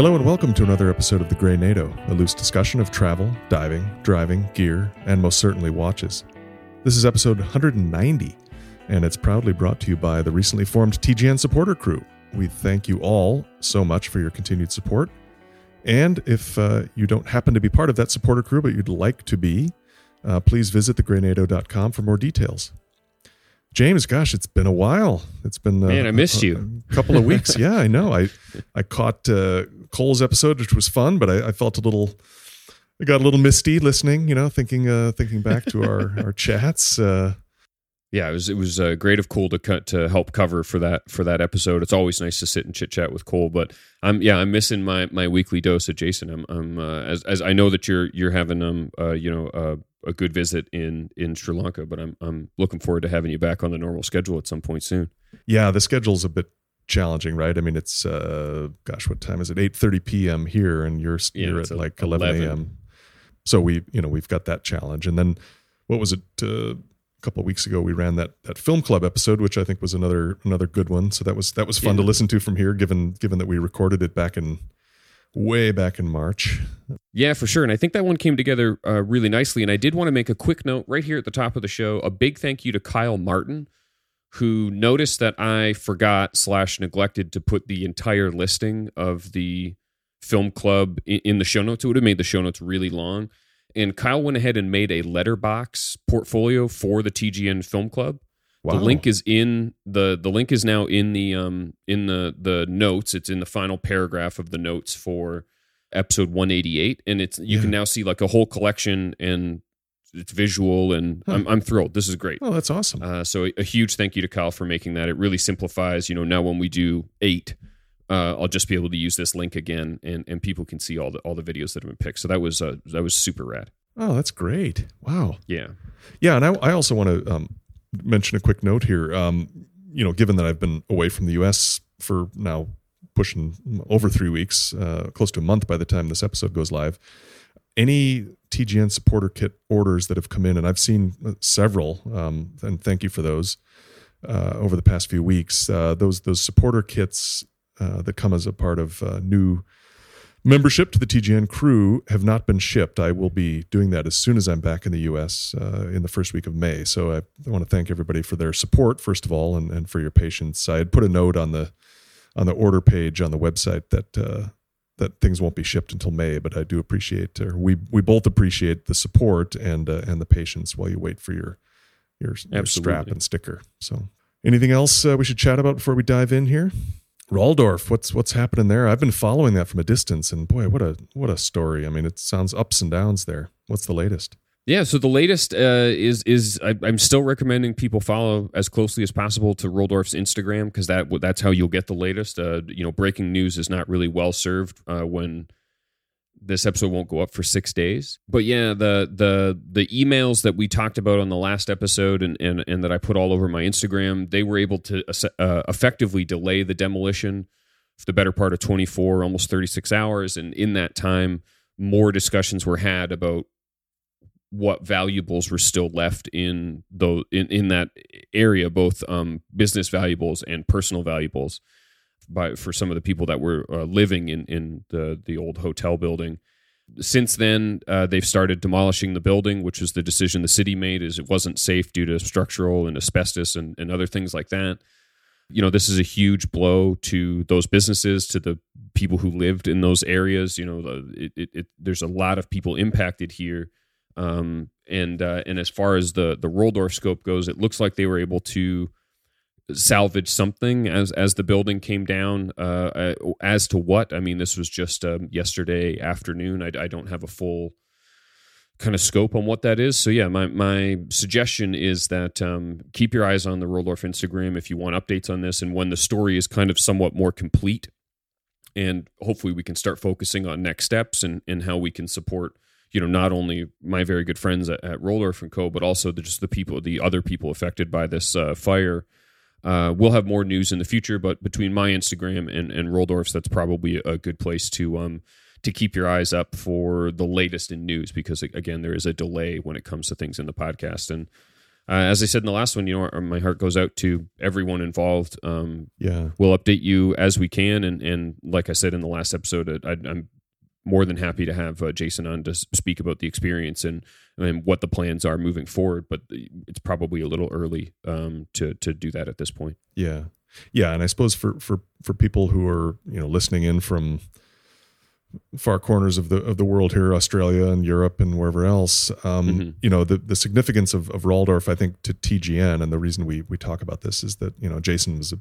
Hello and welcome to another episode of The Grey NATO, a loose discussion of travel, diving, driving, gear, and most certainly watches. This is episode 190, and it's proudly brought to you by the recently formed TGN supporter crew. We thank you all so much for your continued support. And if uh, you don't happen to be part of that supporter crew, but you'd like to be, uh, please visit thegreynato.com for more details. James, gosh, it's been a while. It's been uh, Man, I missed a, you. A couple of weeks. yeah, I know. I I caught uh, Cole's episode, which was fun, but I, I felt a little. I got a little misty listening. You know, thinking uh, thinking back to our our chats. Uh, yeah, it was it was uh, great of Cole to cut to help cover for that for that episode. It's always nice to sit and chit chat with Cole, but I'm yeah I'm missing my my weekly dose of Jason. I'm I'm uh, as as I know that you're you're having um uh, you know uh, a good visit in in Sri Lanka, but I'm I'm looking forward to having you back on the normal schedule at some point soon. Yeah, the schedule's a bit challenging, right? I mean, it's uh gosh, what time is it? 8:30 p.m. here and you're Yeah, you're at like 11 11. a.m. So we, you know, we've got that challenge. And then what was it uh, a couple of weeks ago we ran that that film club episode which I think was another another good one. So that was that was fun to listen to from here given given that we recorded it back in way back in March. Yeah, for sure. And I think that one came together uh, really nicely. And I did want to make a quick note right here at the top of the show. A big thank you to Kyle Martin, who noticed that I forgot slash neglected to put the entire listing of the film club in, in the show notes. It would have made the show notes really long. And Kyle went ahead and made a Letterboxd portfolio for the TGN Film Club. Wow. The link is in the the link is now in the um in the the notes. It's in the final paragraph of the notes for episode 188 and it's you Yeah. can now see like a whole collection and it's visual and Huh. I'm I'm thrilled. This is great. Oh, that's awesome. Uh, so a, a huge thank you to Kyle for making that. It really simplifies, you know, now when we do 8 uh, I'll just be able to use this link again, and, and people can see all the all the videos that have been picked. So that was uh, that was super rad. oh, that's great. Wow. Yeah, Yeah, and I, I also want to um, mention a quick note here. Um, you know, given that I've been away from the U.S. for now pushing over three weeks, uh, close to a month by the time this episode goes live, any TGN supporter kit orders that have come in, and I've seen uh, several, um, and thank you for those uh, over the past few weeks. Uh, those those supporter kits uh, that come as a part of uh, new membership to the TGN crew have not been shipped. I will be doing that as soon as I'm back in the US uh, in the first week of May. So I, want to thank everybody for their support, first of all, and, and for your patience. I had put a note on the on the order page on the website that that things won't be shipped until May, but I do appreciate, or we we both appreciate the support and uh, and the patience while you wait for your your, your strap and sticker. So, anything else uh, we should chat about before we dive in here? Roldorf, what's what's happening there? I've been following that from a distance, and boy, what a what a story! I mean, it sounds ups and downs there. What's the latest? Yeah. So the latest uh, is is I, I'm still recommending people follow as closely as possible to Roldorf's Instagram because that that's how you'll get the latest. Uh, you know, breaking news is not really well served uh, when this episode won't go up for six days. But yeah, the the the emails that we talked about on the last episode and and, and that I put all over my Instagram, they were able to uh, effectively delay the demolition for the better part of 24, almost 36 hours. And in that time, more discussions were had about what valuables were still left in the in, in that area, both um, business valuables and personal valuables by for some of the people that were uh, living in in the the old hotel building. Since then, uh, they've started demolishing the building, which was the decision the city made. Is it wasn't safe due to structural and asbestos and, and other things like that. You know, this is a huge blow to those businesses, to the people who lived in those areas. You know, it, it, it, there's a lot of people impacted here. Um, and uh, and as far as the the Roldorf scope goes, it looks like they were able to salvage something as as the building came down. Uh, uh, as to what, I mean, this was just um, yesterday afternoon. I, I don't have a full kind of scope on what that is. So yeah, my my suggestion is that um, keep your eyes on the Roldorf Instagram if you want updates on this, and when the story is kind of somewhat more complete, and hopefully we can start focusing on next steps and and how we can support. You know, not only my very good friends at, at Roldorf and Co., but also the, just the people, the other people affected by this uh, fire. Uh, we'll have more news in the future, but between my Instagram and and Roldorf's, that's probably a good place to um to keep your eyes up for the latest in news because again, there is a delay when it comes to things in the podcast, and uh, as I said in the last one, you know, my heart goes out to everyone involved. Um, Yeah. we'll update you as we can, and and like I said in the last episode, I, I'm more than happy to have uh, Jason on to speak about the experience and and what the plans are moving forward. But it's probably a little early um, to to do that at this point. Yeah. Yeah, and I suppose for for for people who are, you know, listening in from far corners of the of the world here, Australia and Europe and wherever else, um, Mhm. you know, the the significance of of Roldorf, I think, to TGN, and the reason we we talk about this is that you know Jason was a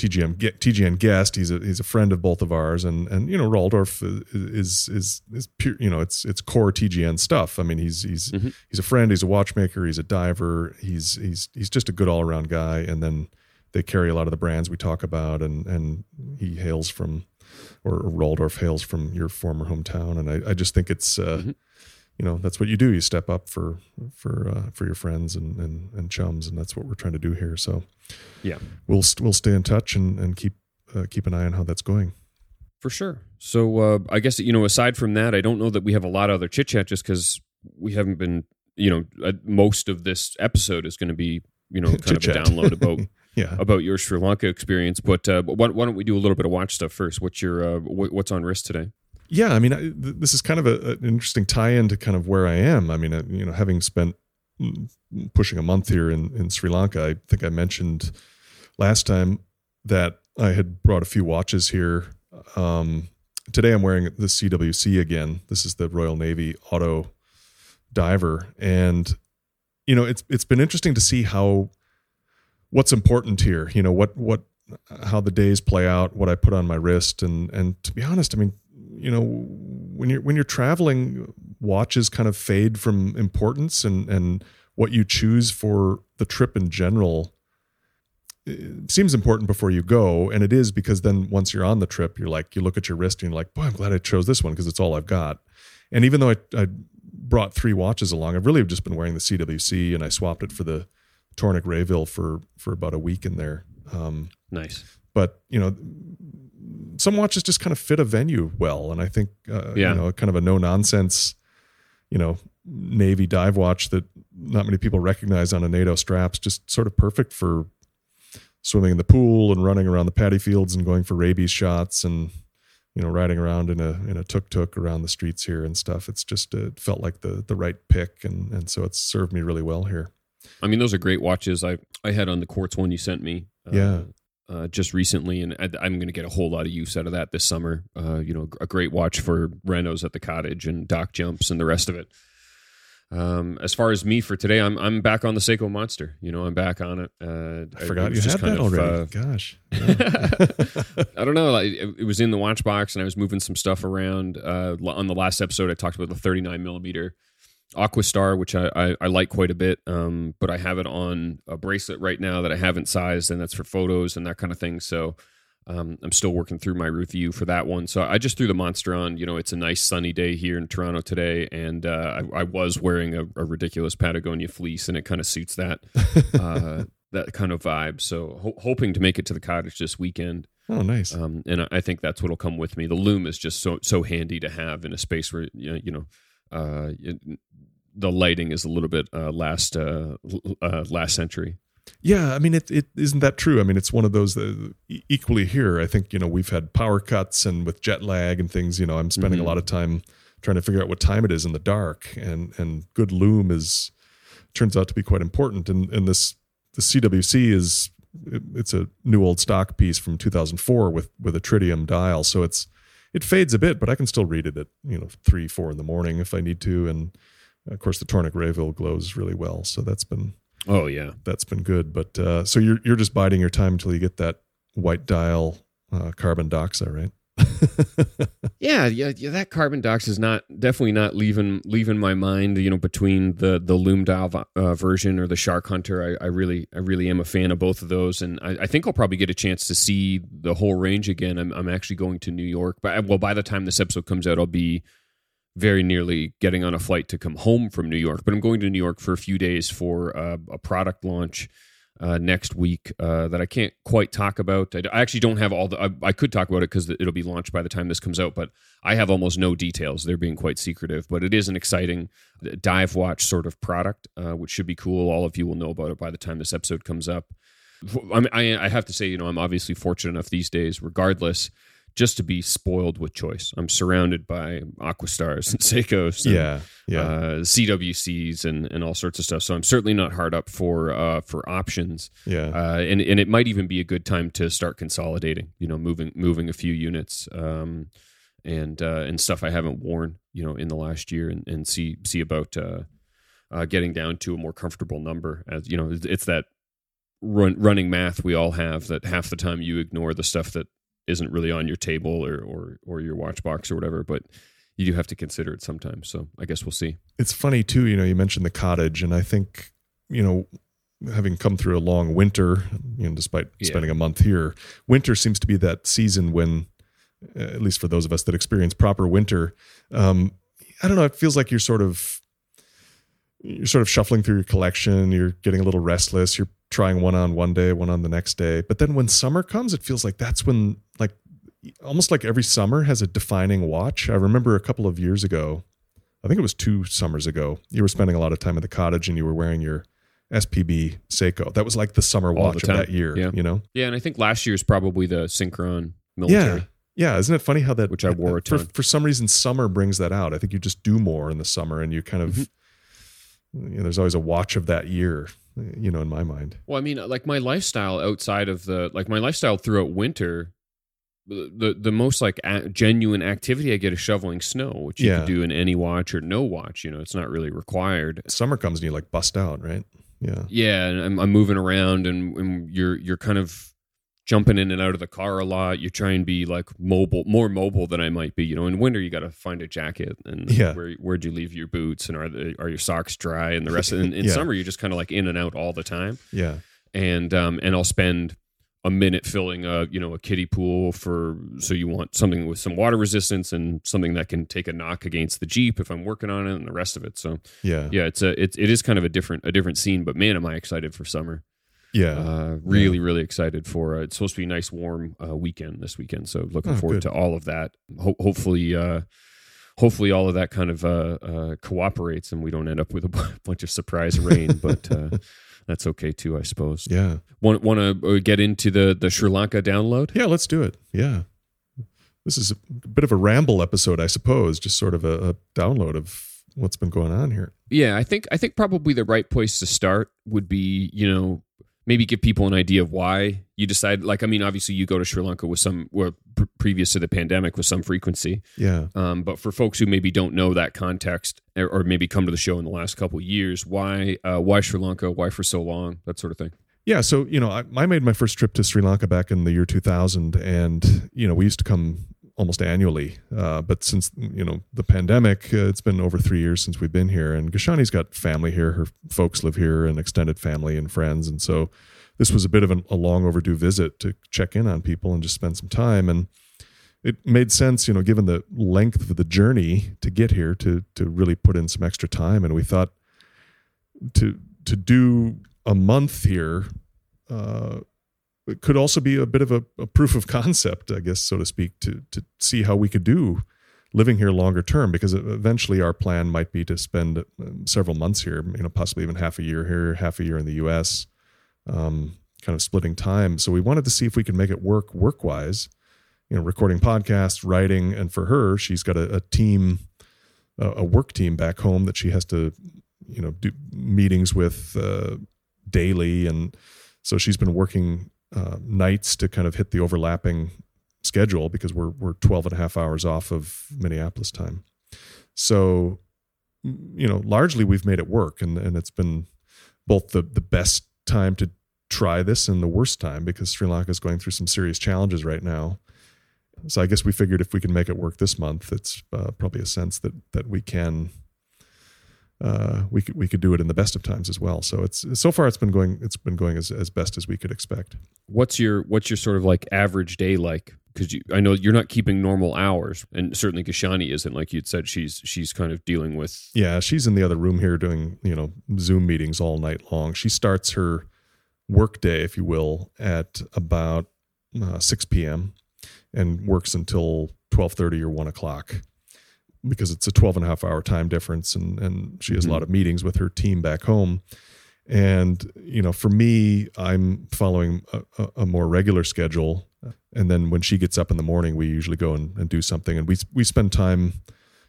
TGM TGN guest. He's a he's a friend of both of ours, and and you know Roldorf is is is pure. You know, it's it's core TGN stuff. I mean, he's he's Mhm. he's a friend. He's a watchmaker. He's a diver. He's he's he's just a good all around guy. And then they carry a lot of the brands we talk about, and and he hails from, or Roldorf hails from your former hometown. And I, I just think it's, uh, Mhm. You know, that's what you do. You step up for for uh, for your friends and, and and chums, and that's what we're trying to do here. So Yeah. we'll st- we'll stay in touch and and keep uh, keep an eye on how that's going. For sure. So uh, I guess you know, aside from that, I don't know that we have a lot of other chit chat, just because we haven't been. You know, uh, most of this episode is going to be you know kind of a download about Yeah. about your Sri Lanka experience. But uh, why, why don't we do a little bit of watch stuff first? What's your uh, what, what's on risk today? Yeah, I mean, I, th- this is kind of a, an interesting tie-in to kind of where I am. I mean, you know, having spent mm, pushing a month here in, in Sri Lanka, I think I mentioned last time that I had brought a few watches here. Um, today, I'm wearing the CWC again. This is the Royal Navy Auto Diver, and you know, it's it's been interesting to see how what's important here. You know, what what how the days play out, what I put on my wrist, and and to be honest, I mean, you know, when you're when you're traveling, watches kind of fade from importance, and and what you choose for the trip in general it seems important before you go, and it is because then once you're on the trip, you're like you look at your wrist and you're like, boy, I'm glad I chose this one because it's all I've got. And even though I, I brought three watches along, I've really just been wearing the CWC, and I swapped it for the Tornek-Rayville for for about a week in there. Um, Nice. but you know some watches just kind of fit a venue well and i think uh, Yeah. you know kind of a no nonsense you know navy dive watch that not many people recognize on a nato straps just sort of perfect for swimming in the pool and running around the paddy fields and going for rabies shots and you know riding around in a in a tuk tuk around the streets here and stuff it's just uh, it felt like the the right pick and and so it's served me really well here I mean, those are great watches. I I had on the quartz one you sent me. Uh, Yeah. Uh, just recently, and I, I'm going to get a whole lot of use out of that this summer. Uh, you know, a great watch for renos at the cottage and dock jumps and the rest of it. Um, as far as me for today, I'm I'm back on the Seiko Monster. You know, I'm back on it. Uh, i forgot it you just had that of, already uh, gosh I don't know. Like, it, it was in the watch box, and I was moving some stuff around. Uh, on the last episode, I talked about the 39 millimeter Aquastar, which I, I, I like quite a bit. Um, but I have it on a bracelet right now that I haven't sized, and that's for photos and that kind of thing. So um, I'm still working through my review for that one. So I just threw the monster on. You know, it's a nice sunny day here in Toronto today, and uh, I, I was wearing a, a ridiculous Patagonia fleece, and it kind of suits that uh, that kind of vibe. So ho- hoping to make it to the cottage this weekend. oh nice Um, and I- think that's what'll come with me. The loom is just so so handy to have in a space where you know, you know uh, the lighting is a little bit uh, last uh, uh, last century. Yeah, I mean, it it isn't that true. I mean, it's one of those that e- equally here. I think you know we've had power cuts and with jet lag and things. You know, I'm spending Mhm. a lot of time trying to figure out what time it is in the dark, and and good loom is turns out to be quite important. And and this the CWC is it, it's a new old stock piece from 2004 with with a tritium dial, so it's it fades a bit, but I can still read it at you know three four in the morning if I need to, and of course the Tornek-Rayville glows really well. So that's been Oh yeah, that's been good. But uh, so you're you're just biding your time until you get that white dial uh, carbon doxa, right? yeah, yeah, yeah. That carbon dox is not definitely not leaving leaving my mind. You know, between the the loom dial uh, version or the Shark Hunter, I, I really I really am a fan of both of those, and I, I think I'll probably get a chance to see the whole range again. I'm I'm actually going to New York, but well, by the time this episode comes out, I'll be very nearly getting on a flight to come home from New York. But I'm going to New York for a few days for uh, a product launch uh, next week uh, that I can't quite talk about. I, I actually don't have all the. I, I could talk about it because it'll be launched by the time this comes out, but I have almost no details. They're being quite secretive, but it is an exciting uh, dive watch sort of product, uh, which should be cool. All of you will know about it by the time this episode comes up. I, mean, I, I have to say, you know, I'm obviously fortunate enough these days, regardless just to be spoiled with choice. I'm surrounded by Aquastars and Seikos, and, yeah, yeah, uh, CWCs and and all sorts of stuff. So I'm certainly not hard up for uh, for options. yeah. Uh, and and it might even be a good time to start consolidating. You know, moving moving a few units. Um, and uh, and stuff I haven't worn, you know, in the last year, and, and see see about uh, uh, getting down to a more comfortable number. As you know, it's, it's that run, running math we all have that half the time you ignore the stuff that isn't really on your table or or or your watch box or whatever, but you do have to consider it sometimes. So I guess we'll see. it's funny too you know you mentioned the cottage and i think you know having come through a long winter you know despite Yeah. spending a month here winter seems to be that season when uh, at least for those of us that experience proper winter um i don't know it feels like you're sort of you're sort of shuffling through your collection you're getting a little restless you're trying one on one day one on the next day but then when summer comes it feels like that's when like almost like every summer has a defining watch i remember a couple of years ago I think it was two summers ago. You were spending a lot of time at the cottage and you were wearing your SPB Seiko. That was like the summer All the watch of that year, Yeah. you know? Yeah, and I think last year's probably the Synchron military. Yeah. Yeah. Isn't it funny how that, Which I wore a for, for some reason, summer brings that out. I think you just do more in the summer and you kind of, Mm-hmm. you know, there's always a watch of that year, you know, in my mind. Well, I mean, uh, like my lifestyle outside of the like my lifestyle throughout winter, the the, the most like a, genuine activity I get is shoveling snow, which you Yeah. can do in any watch or no watch. You know, it's not really required. Summer comes and you like bust out, right? Yeah. Yeah, and I'm, I'm moving around, and, and you're you're kind of jumping in and out of the car a lot. You try and be like mobile, more mobile than I might be. You know, in winter you got to find a jacket, and Yeah. where where'd you leave your boots, and are the, are your socks dry, and the rest. Of, in in Yeah. summer you're just kind of like in and out all the time. Yeah. and um, and I'll spend a minute filling a you know a kiddie pool for so you want something with some water resistance and something that can take a knock against the Jeep if I'm working on it and the rest of it. So Yeah. yeah, it's a it, it is kind of a different a different scene. But man, am I excited for summer! Yeah. Uh, really, really excited for uh, it's supposed to be a nice warm uh, weekend this weekend. So looking Oh, forward good. to all of that. Ho- hopefully. Uh, Hopefully, all of that kind of uh, uh, cooperates, and we don't end up with a bunch of surprise rain. but uh, that's okay too, I suppose yeah. want want to get into the the Sri Lanka download? Yeah. Let's do it. Yeah. This is a bit of a ramble episode, I suppose, just sort of a, a download of what's been going on here. Yeah, I think I think probably the right place to start would be you know maybe give people an idea of why you decide. Like, I mean, obviously you go to Sri Lanka with some well, pr- previous to the pandemic with some frequency, Yeah. um, but for folks who maybe don't know that context or, or maybe come to the show in the last couple of years, why uh, why Sri Lanka? Why for so long? That sort of thing. Yeah, so you know, I, I made my first trip to Sri Lanka back in the year 2000, and you know, we used to come almost annually. Uh, but since you know the pandemic, uh, it's been over three years since we've been here. And Gashani's got family here; her folks live here, and extended family and friends. And so, this was a bit of an, a long overdue visit to check in on people and just spend some time. And it made sense, you know, given the length of the journey to get here, to to really put in some extra time. And we thought to to do a month here uh, it could also be a bit of a, a proof of concept, I guess, so to speak, to to see how we could do living here longer term. Because eventually, our plan might be to spend um, several months here, you know, possibly even half a year here, half a year in the U.S., um, kind of splitting time. So we wanted to see if we could make it work work wise. You know, recording podcasts, writing, and for her, she's got a, a team, a, a work team back home that she has to, you know, do meetings with uh, daily, and so she's been working uh, nights to kind of hit the overlapping schedule because we're we're 12 and a half hours off of Minneapolis time. So you know, largely we've made it work and and it's been both the the best time to try this and the worst time because Sri Lanka is going through some serious challenges right now. So I guess we figured if we can make it work this month, it's uh, probably a sense that that we can uh, we could we could do it in the best of times as well. So it's so far it's been going it's been going as, as best as we could expect. What's your what's your sort of like average day like? Because I know you're not keeping normal hours, and certainly Gashani isn't. Like you'd said, she's she's kind of dealing with. Yeah, she's in the other room here doing you know Zoom meetings all night long. She starts her work day, if you will, at about uh, 6 p.m. and works until 12:30 or 1 o'clock because it's a 12 and a half hour time difference and and she has mm-hmm. a lot of meetings with her team back home. And you know for me i'm following a, a, more regular schedule. And then when she gets up in the morning we usually go and, and do something. And we we spend time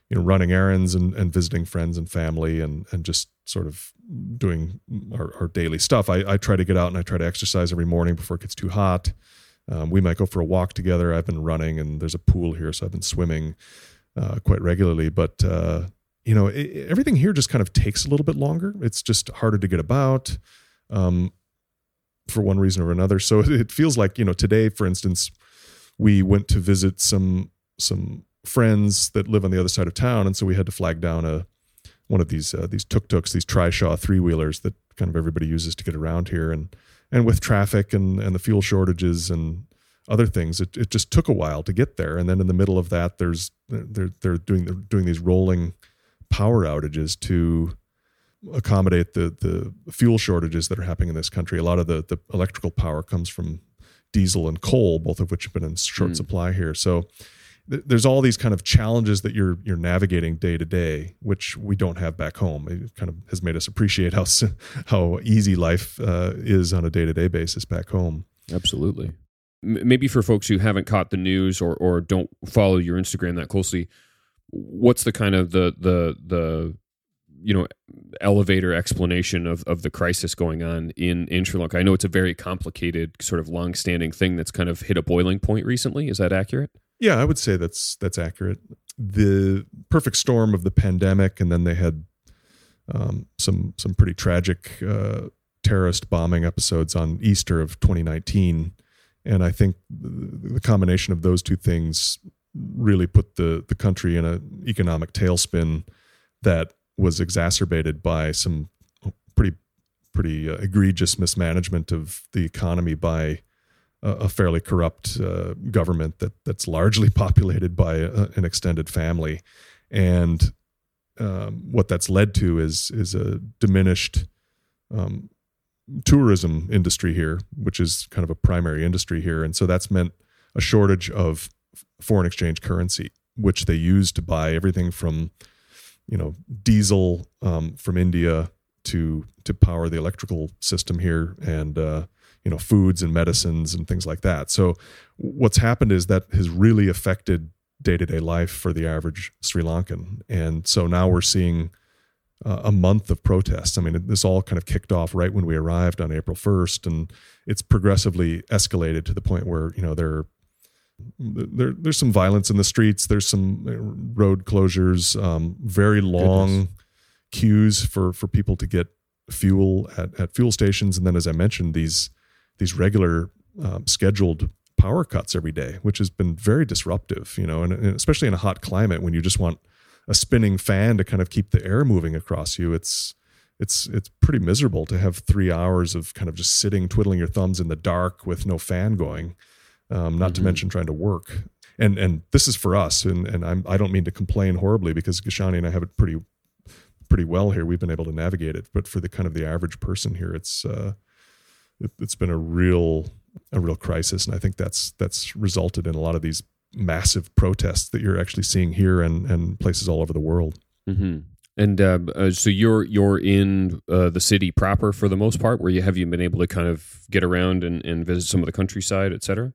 you know running errands and, and visiting friends and family and and just sort of doing our, our daily stuff. I, I try to get out and i try to exercise every morning before it gets too hot. Um, we might go for a walk together. I've been running and there's a pool here so i've been swimming uh, quite regularly but uh, you know it, everything here just kind of takes a little bit longer. It's just harder to get about um, for one reason or another. So it feels like you know today for instance we went to visit some some friends that live on the other side of town and so we had to flag down a one of these uh, these tuk-tuks these trishaw three wheelers that kind of everybody uses to get around here. And and with traffic and and the fuel shortages and other things it, it just took a while to get there and then in the middle of that there's they're they're doing they're doing these rolling power outages to accommodate the the fuel shortages that are happening in this country. A lot of the the electrical power comes from diesel and coal, both of which have been in short mm. supply here. So th- there's all these kind of challenges that you're you're navigating day to day, which we don't have back home. It kind of has made us appreciate how how easy life uh, is on a day to day basis back home. Absolutely. Maybe for folks who haven't caught the news or or don't follow your Instagram that closely, what's the kind of the the the you know elevator explanation of, of the crisis going on in in Sri Lanka. I know it's a very complicated, sort of long-standing thing that's kind of hit a boiling point recently. Is that accurate? Yeah, I would say that's that's accurate. The perfect storm of the pandemic, and then they had um, some some pretty tragic uh, terrorist bombing episodes on Easter of 2019, and I think the combination of those two things really put the the country in an economic tailspin that was exacerbated by some pretty pretty uh, egregious mismanagement of the economy by a, fairly corrupt uh, government that that's largely populated by a, an extended family, and um, what that's led to is is a diminished um, tourism industry here, which is kind of a primary industry here, and so that's meant a shortage of foreign exchange currency, which they use to buy everything from, you know, diesel um, from India to to power the electrical system here, and uh, you know, foods and medicines and things like that. So, what's happened is that has really affected day to day life for the average Sri Lankan, and so now we're seeing. Uh, a month of protests. I mean, this all kind of kicked off right when we arrived on April 1st, and it's progressively escalated to the point where you know there there, there's some violence in the streets. There's some uh, road closures, um, very long Goodness. queues for for people to get fuel at, at fuel stations, and then as I mentioned, these these regular um, scheduled power cuts every day, which has been very disruptive. You know, and, and especially in a hot climate when you just want a spinning fan to kind of keep the air moving across you. It's it's it's pretty miserable to have three hours of kind of just sitting twiddling your thumbs in the dark with no fan going um, not mm-hmm. to mention trying to work. And and this is for us, and and I'm I don't mean to complain horribly because Gashani and I have it pretty pretty well here. We've been able to navigate it, but for the kind of the average person here, it's uh, it, it's been a real a real crisis, and I think that's that's resulted in a lot of these massive protests that you're actually seeing here and and places all over the world. Mm-hmm. And uh, uh, so you're you're in uh, the city proper for the most part, where you have you been able to kind of get around and, and visit some of the countryside, et cetera.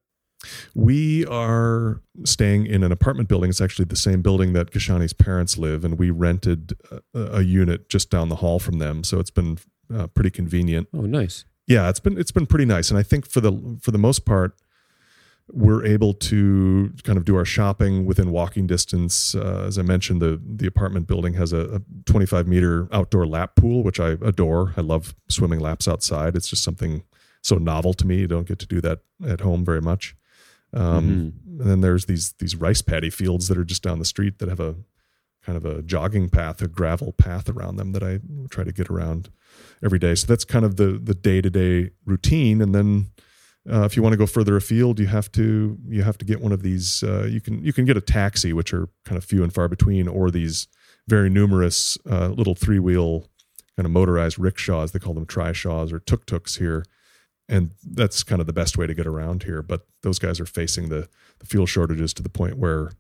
We are staying in an apartment building. It's actually the same building that Gashani's parents live, and we rented a, a unit just down the hall from them. So it's been uh, pretty convenient. Oh, nice. Yeah, it's been it's been pretty nice, and I think for the for the most part, we're able to kind of do our shopping within walking distance. Uh, as I mentioned, the the apartment building has a, a 25 meter outdoor lap pool, which I adore. I love swimming laps outside. It's just something so novel to me. You don't get to do that at home very much. Um, mm-hmm. And then there's these these rice paddy fields that are just down the street that have a kind of a jogging path, a gravel path around them that I try to get around every day. So that's kind of the the day to day routine. And then uh, if you want to go further afield, you have to you have to get one of these. Uh, you can you can get a taxi, which are kind of few and far between, or these very numerous uh, little three wheel kind of motorized rickshaws. They call them trishaws or tuk tuks here and that's kind of the best way to get around here. But those guys are facing the, the fuel shortages to the point where,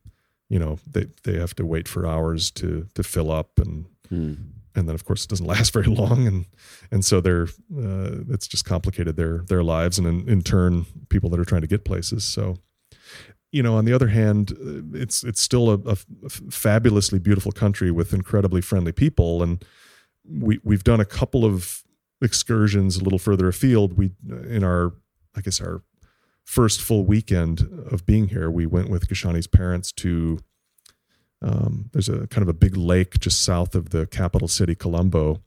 you know, they, they have to wait for hours to to fill up, and Hmm. And then of course it doesn't last very long, and and so they're uh, it's just complicated their their lives, and in, in turn people that are trying to get places. So, you know, on the other hand, uh, it's it's still a fabulously beautiful country with incredibly friendly people, and we we've done a couple of excursions a little further afield. We in our I guess our first full weekend of being here, we went with Gashani's parents to. Um, there's a kind of a big lake just south of the capital city, Colombo,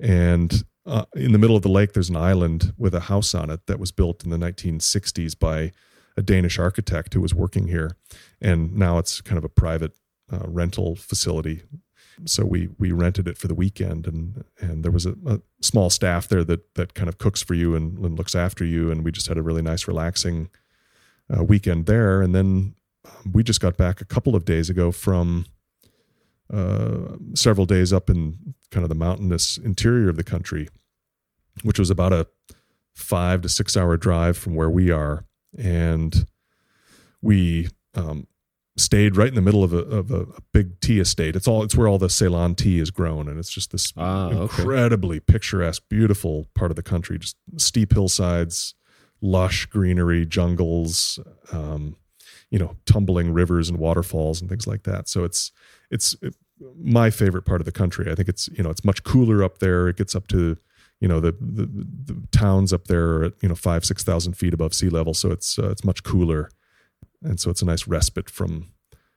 and uh, in the middle of the lake, there's an island with a house on it that was built in the 1960s by a Danish architect who was working here, and now it's kind of a private uh, rental facility. So we we rented it for the weekend, and and there was a, a small staff there that that kind of cooks for you and, and, looks after you, and we just had a really nice, relaxing uh, weekend there. And then we just got back a couple of days ago from uh, several days up in kind of the mountainous interior of the country, which was about a five to six hour drive from where we are, and we um, stayed right in the middle of a, of a, a, big tea estate. It's all it's where all the Ceylon tea is grown, and it's just this ah, incredibly okay. picturesque, beautiful part of the country. Just steep hillsides, lush greenery, jungles, um, you know, tumbling rivers and waterfalls and things like that. So it's it's it, my favorite part of the country. I think it's you know it's much cooler up there. It gets up to you know the the, the towns up there are at you know five six thousand feet above sea level, so it's uh, it's much cooler, and so it's a nice respite from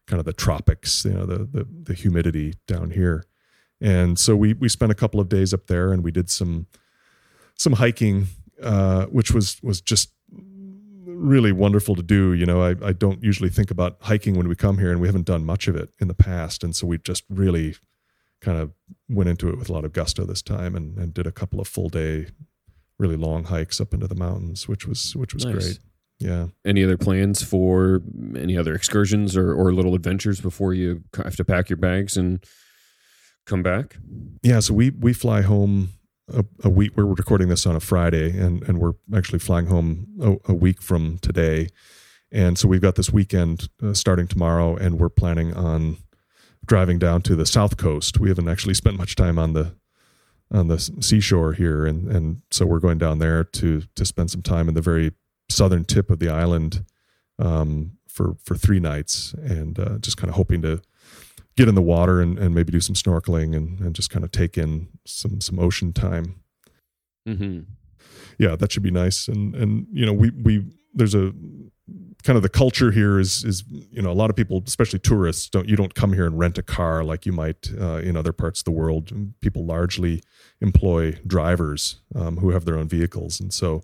kind of the tropics, you know the the, the humidity down here. And so we we spent a couple of days up there, and we did some some hiking, uh, which was was just really wonderful to do. You know, I, I don't usually think about hiking when we come here, and we haven't done much of it in the past. And so we just really kind of went into it with a lot of gusto this time and, and did a couple of full day, really long hikes up into the mountains, which was which was nice. great. Yeah. Any other plans for any other excursions or, or little adventures before you have to pack your bags and come back? Yeah. So we we fly home a, a, week. We're recording this on a Friday, and and we're actually flying home a, a week from today. And so we've got this weekend uh, starting tomorrow, and we're planning on driving down to the south coast. We haven't actually spent much time on the on the seashore here, and and so we're going down there to to spend some time in the very southern tip of the island um, for for three nights, and uh, just kind of hoping to get in the water and, and maybe do some snorkeling and, and just kind of take in some some ocean time. Mm-hmm. Yeah, that should be nice. And and you know we we there's a kind of the culture here is is you know a lot of people, especially tourists, don't you don't come here and rent a car like you might uh, in other parts of the world. People largely employ drivers um, who have their own vehicles, and so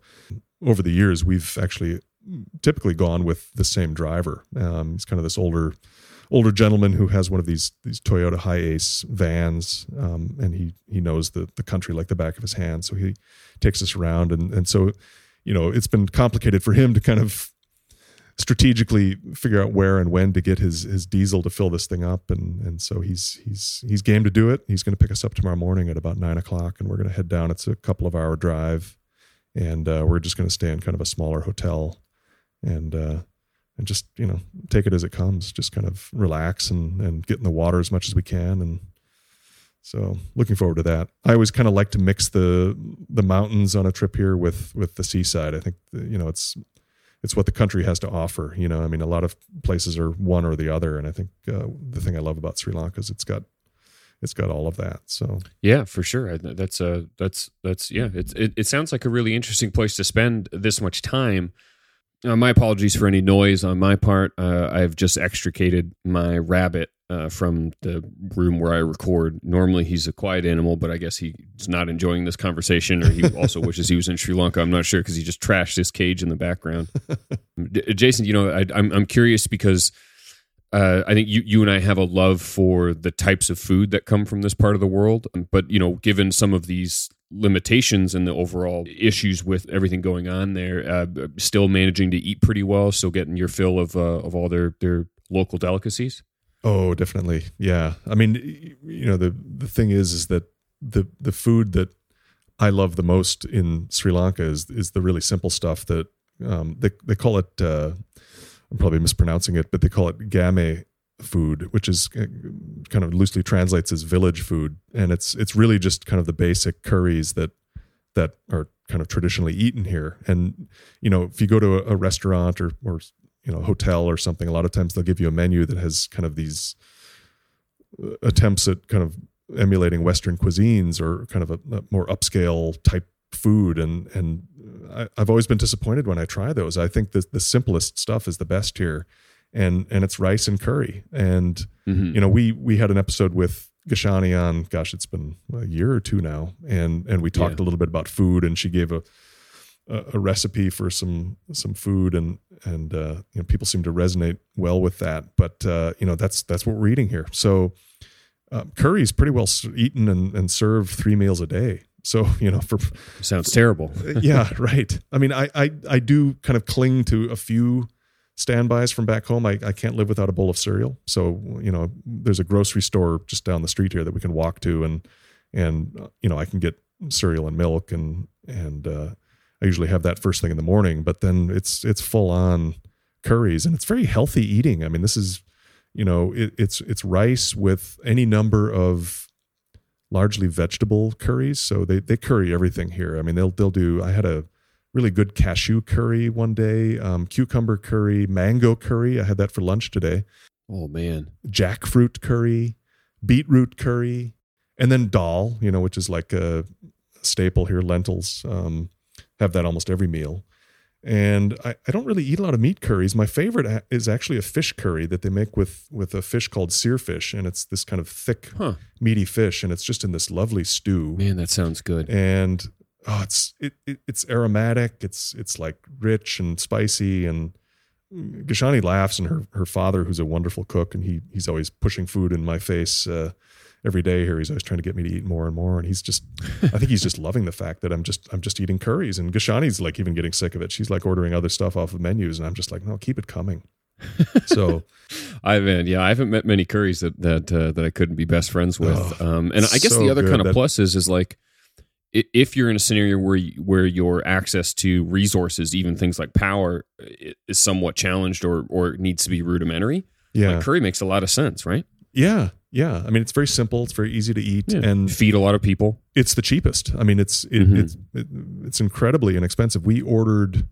over the years we've actually typically gone with the same driver. Um, he's kind of this older older gentleman who has one of these these Toyota HiAce vans, um, and he he knows the the country like the back of his hand. So he takes us around, and and so you know it's been complicated for him to kind of strategically figure out where and when to get his his diesel to fill this thing up, and and so he's he's he's game to do it. He's going to pick us up tomorrow morning at about nine o'clock, and we're going to head down. It's a couple of hour drive, and uh, we're just going to stay in kind of a smaller hotel, and. Uh, and just you know take it as it comes just kind of relax and and get in the water as much as we can. And so looking forward to that. I always kind of like to mix the the mountains on a trip here with with the seaside. I think you know it's it's what the country has to offer you know? I mean a lot of places are one or the other and i think uh, the thing i love about sri lanka is it's got it's got all of that so. Yeah for sure. That's uh that's that's yeah it, it sounds like a really interesting place to spend this much time uh, my apologies for any noise on my part. Uh, I've just extricated my rabbit uh, from the room where I record. Normally, he's a quiet animal, but I guess he's not enjoying this conversation, or he also wishes he was in Sri Lanka. I'm not sure because he just trashed his cage in the background. D- Jason, you know, I, I'm I'm curious because uh, I think you you and I have a love for the types of food that come from this part of the world, but you know, given some of these limitations and the overall issues with everything going on there, uh, still managing to eat pretty well, still getting your fill of uh, of all their their local delicacies. Oh, definitely, yeah. I mean, you know, the the thing is, is that the the food that I love the most in Sri Lanka is is the really simple stuff that um, they they call it. Uh, I'm probably mispronouncing it, but they call it game food, which is uh, kind of loosely translates as village food, and it's it's really just kind of the basic curries that that are kind of traditionally eaten here. And you know, if you go to a, restaurant or or you know hotel or something, a lot of times they'll give you a menu that has kind of these uh, attempts at kind of emulating Western cuisines or kind of a, a more upscale type food and and I, have always been disappointed when I try those. I think the the simplest stuff is the best here, and and it's rice and curry. And mm-hmm. you know, we we had an episode with Gashani on. Gosh, it's been a year or two now, and and we talked yeah. a little bit about food, and she gave a a, a recipe for some some food, and and uh, you know, people seem to resonate well with that. But uh, you know, that's that's what we're eating here. So. Uh, curry is pretty well eaten and, and served three meals a day. So you know, for sounds terrible. yeah, right. I mean, I, I I do kind of cling to a few standbys from back home. I, I can't live without a bowl of cereal. So you know, there's a grocery store just down the street here that we can walk to, and and uh, you know, I can get cereal and milk, and and uh, I usually have that first thing in the morning. But then it's it's full on curries, and it's very healthy eating. I mean, this is you know, it, it's it's rice with any number of largely vegetable curries. So they they curry everything here. I mean, they'll they'll do. I had a really good cashew curry one day, um, cucumber curry, mango curry. I had that for lunch today. Oh man, jackfruit curry, beetroot curry, and then dal. You know, which is like a staple here. Lentils um, have that almost every meal and I, I, don't really eat a lot of meat curries. My favorite is actually a fish curry that they make with with a fish called seerfish, and it's this kind of thick, huh. meaty fish, and it's just in this lovely stew. Man, that sounds good. And oh, it's it, it it's aromatic. It's it's like rich and spicy, and Gashani laughs, and her her father, who's a wonderful cook, and he he's always pushing food in my face. Uh, every day here. He's always trying to get me to eat more and more. And he's just, I think he's just loving the fact that I'm just, I'm just eating curries. And Gashani's like even getting sick of it. She's like ordering other stuff off of menus. And I'm just like, no, keep it coming. So I haven't, yeah, I haven't met many curries that, that, uh, that I couldn't be best friends with. Oh, um, and I guess so the other good. kind of that, plus is, is like, if you're in a scenario where where your access to resources, even things like power, is somewhat challenged or or needs to be rudimentary, yeah, like curry makes a lot of sense, right? Yeah, yeah, I mean it's very simple. It's very easy to eat yeah. and feed a lot of people. It's the cheapest. I mean it's it, mm-hmm. it's it, it's incredibly inexpensive. We ordered.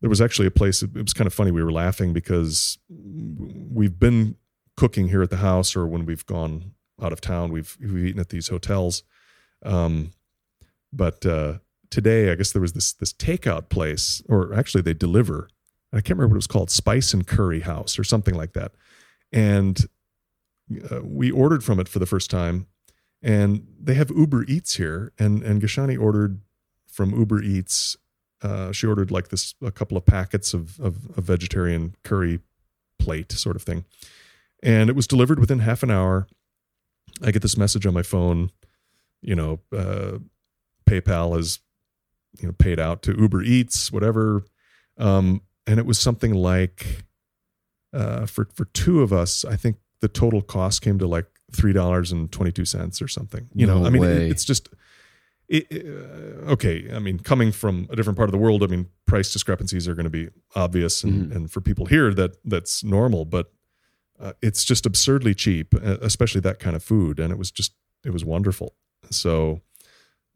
There was actually a place. It was kind of funny. We were laughing because we've been cooking here at the house, or when we've gone out of town, we've we've eaten at these hotels. Um, but uh, today, I guess there was this this takeout place, or actually they deliver. I can't remember what it was called, Spice and Curry House or something like that. And uh, we ordered from it for the first time, and they have Uber Eats here, and and Gashani ordered from Uber Eats. Uh, she ordered like this a couple of packets of, of a vegetarian curry plate sort of thing, and it was delivered within half an hour. I get this message on my phone, you know, uh, PayPal has you know paid out to Uber Eats, whatever, um, and it was something like uh, for for two of us, I think the total cost came to like three dollars and twenty two cents or something. You no know, I mean, it, it's just it, it, uh, okay. I mean, coming from a different part of the world, I mean, price discrepancies are going to be obvious, and, mm. and for people here, that that's normal. But uh, it's just absurdly cheap, especially that kind of food, and it was just it was wonderful. So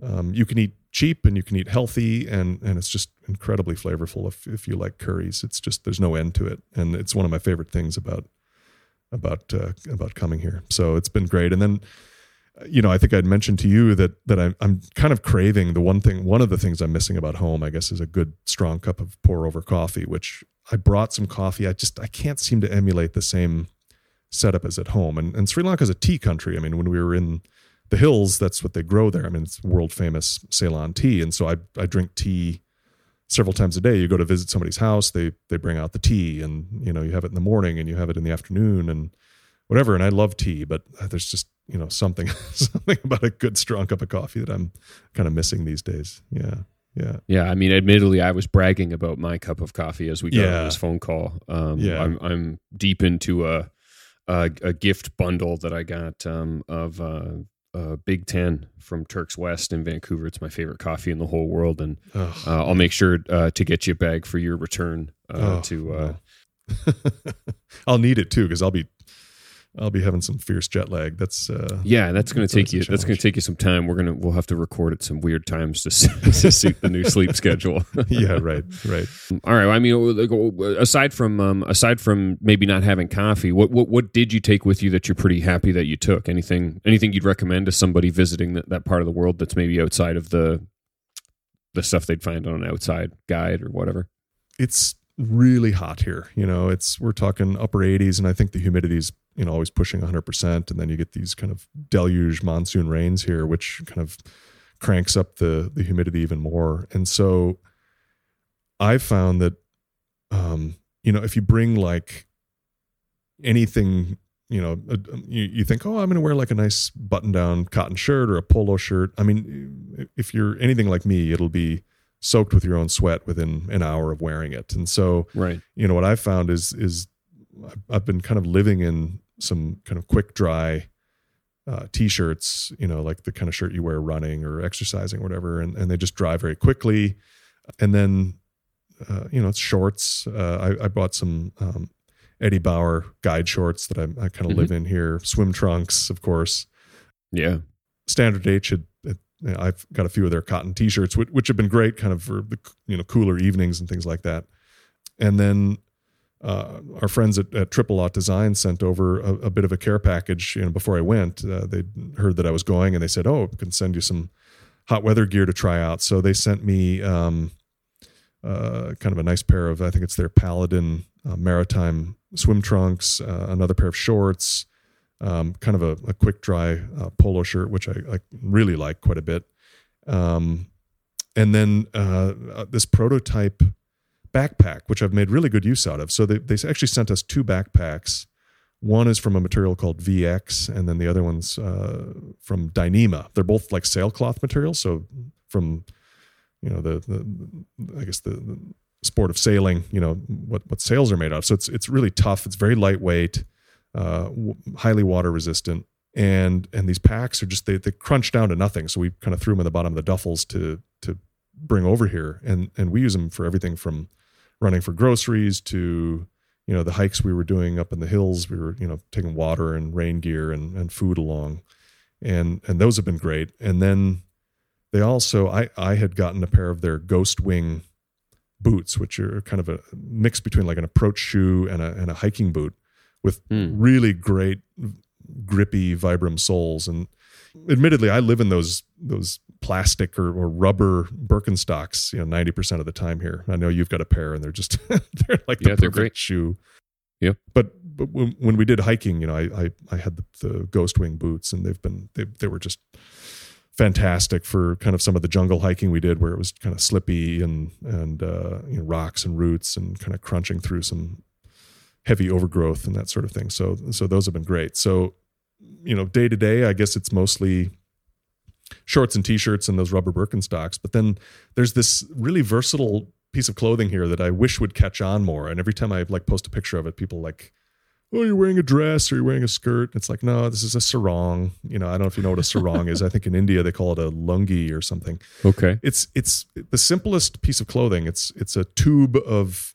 um, you can eat cheap and you can eat healthy, and and it's just incredibly flavorful. If if you like curries, it's just there's no end to it, and it's one of my favorite things about about uh, about coming here. So it's been great. And then, you know, I think I'd mentioned to you that that I'm I'm kind of craving the one thing. One of the things I'm missing about home, I guess, is a good strong cup of pour over coffee. Which I brought some coffee. I just I can't seem to emulate the same setup as at home. And and Sri Lanka is a tea country. I mean, when we were in the hills, that's what they grow there. I mean, it's world famous Ceylon tea, and so I I drink tea several times a day. You go to visit somebody's house they they bring out the tea and you know you have it in the morning and you have it in the afternoon and whatever. And i love tea but there's just you know something something about a good strong cup of coffee that i'm kind of missing these days. Yeah. Yeah. Yeah. I mean admittedly i was bragging about my cup of coffee as we got yeah. on this phone call. Um yeah. I'm, I'm deep into a, a a, gift bundle that i got um of uh uh, Big Ten from Turks West in Vancouver. It's my favorite coffee in the whole world, and uh, I'll make sure uh, to get you a bag for your return. Uh, Oh, to uh, no. I'll need it too because I'll be I'll be having some fierce jet lag. That's uh, yeah, that's going to take you. That's going to take you some time. We're gonna we'll have to record at some weird times to, to suit the new sleep schedule. yeah, right, right. All right. I mean, aside from um, aside from maybe not having coffee, what, what what did you take with you that you're pretty happy that you took? Anything anything you'd recommend to somebody visiting that, that part of the world that's maybe outside of the the stuff they'd find on an outside guide or whatever? It's really hot here. You know, it's we're talking upper 80s, and I think the humidity's you know always pushing 100 percent, and then you get these kind of deluge monsoon rains here, which kind of cranks up the the humidity even more. And so, I've found that um, you know if you bring like anything you know uh, you, you think oh i'm going to wear like a nice button down cotton shirt or a polo shirt i mean if you're anything like me it'll be soaked with your own sweat within an hour of wearing it and so Right. you know what i've found is is i've been kind of living in some kind of quick dry uh, t-shirts you know like the kind of shirt you wear running or exercising or whatever and, and they just dry very quickly. And then uh, you know it's shorts. Uh, I, I bought some um, eddie bauer guide shorts that i, I kind of live in here. Swim trunks of course. Yeah. standard H had, had- you know, I've got a few of their cotton T-shirts, which, which have been great, kind of for the you know cooler evenings and things like that. And then uh, our friends at, at Triple Aught Design sent over a, a bit of a care package. You know, before I went, uh, they heard that I was going, and they said, "Oh, we can send you some hot weather gear to try out." So they sent me um, uh, kind of a nice pair of, I think it's their Paladin uh, maritime swim trunks, uh, another pair of shorts um, kind of a, a quick dry uh, polo shirt, which I, I really like quite a bit. Um, and then this prototype backpack, which I've made really good use out of. So they, they actually sent us two backpacks. One is from a material called VX, and then the other one's uh, from Dyneema. They're both like sailcloth materials. So from you know the, the I guess the, the sport of sailing, you know what what sails are made of. So it's it's really tough. It's very lightweight uh, w- highly water resistant. And and these packs are just they they crunch down to nothing. So we kind of threw them in the bottom of the duffels to to bring over here, and and we use them for everything from running for groceries to you know the hikes we were doing up in the hills. We were you know taking water and rain gear and and food along, and and those have been great. And then they also I I had gotten a pair of their Ghost Wing boots, which are kind of a mix between like an approach shoe and a and a hiking boot with Hmm. really great grippy vibram soles and admittedly i live in those those plastic or, or rubber birkenstocks you know 90% of the time here i know you've got a pair and they're just they're like the Yeah, they're perfect great. shoe Yep. but but when, when we did hiking you know i i, I had the, the ghost wing boots and they've been they, they were just fantastic for kind of some of the jungle hiking we did where it was kind of slippy and and uh, you know, rocks and roots and kind of crunching through some heavy overgrowth and that sort of thing. So so those have been great. So you know, day to day, I guess it's mostly shorts and t-shirts and those rubber Birkenstocks. But then there's this really versatile piece of clothing here that I wish would catch on more. And every time I like post a picture of it, people like, "Oh, you're wearing a dress or you're wearing a skirt." It's like, no, this is a sarong. You know, I don't know if you know what a sarong is. I think in India they call it a lungi or something Okay. it's it's the simplest piece of clothing. It's it's a tube of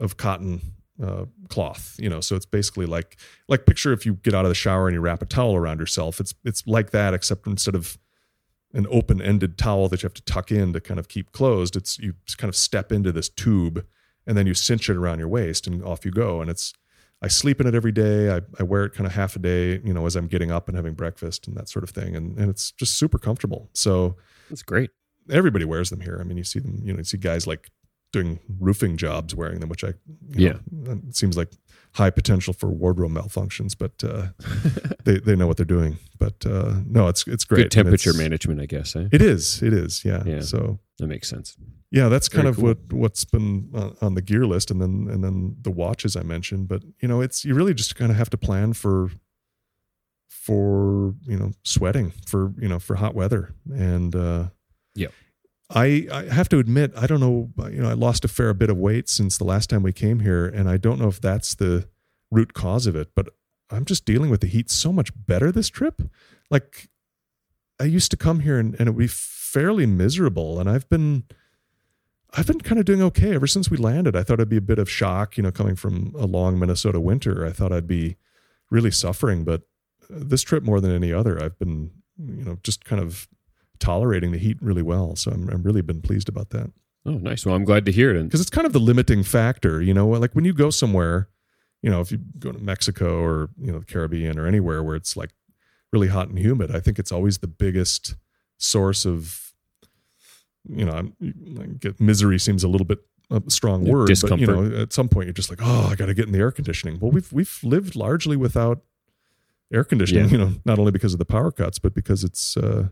of cotton uh, cloth, you know. So it's basically like like picture if you get out of the shower and you wrap a towel around yourself. It's it's like that, except instead of an open ended towel that you have to tuck in to kind of keep closed, it's you just kind of step into this tube and then you cinch it around your waist and off you go. And it's I sleep in it every day. I, I wear it kind of half a day, you know, as I'm getting up and having breakfast and that sort of thing. And and it's just super comfortable. So it's great. everybody wears them here. I mean, you see them, you know, you see guys like doing roofing jobs wearing them, which I, you know, seems like high potential for wardrobe malfunctions, but uh, they they know what they're doing. But uh, no, it's it's great. Good temperature management, I guess. Eh? It is. It is. Yeah. Yeah. So That makes sense. yeah, that's kind Very of cool. what what's been on, on the gear list, and then and then the watches I mentioned. But you know, it's you really just kind of have to plan for for you know sweating for you know for hot weather and uh Yep. I, I have to admit I don't know uh, you know I lost a fair bit of weight since the last time we came here and I don't know if that's the root cause of it but I'm just dealing with the heat so much better this trip like I used to come here and, and it would be fairly miserable. And I've been, I've been kind of doing okay ever since we landed. I thought it'd be a bit of shock, you know, coming from a long Minnesota winter. I thought I'd be really suffering, but uh, this trip more than any other, I've been, you know, just kind of tolerating the heat really well. So I'm, I'm really been pleased about that. Oh, nice. Well, I'm glad to hear it. Because it's kind of the limiting factor, you know, like when you go somewhere, you know, if you go to Mexico or, you know, the Caribbean or anywhere where it's like really hot and humid, I think it's always the biggest source of, you know, I get misery seems a little bit a strong word, Discomfort. but you know, at some point you're just like, oh, I got to get in the air conditioning. Well, we've we've lived largely without air conditioning, Yeah. you know, not only because of the power cuts, but because it's, uh,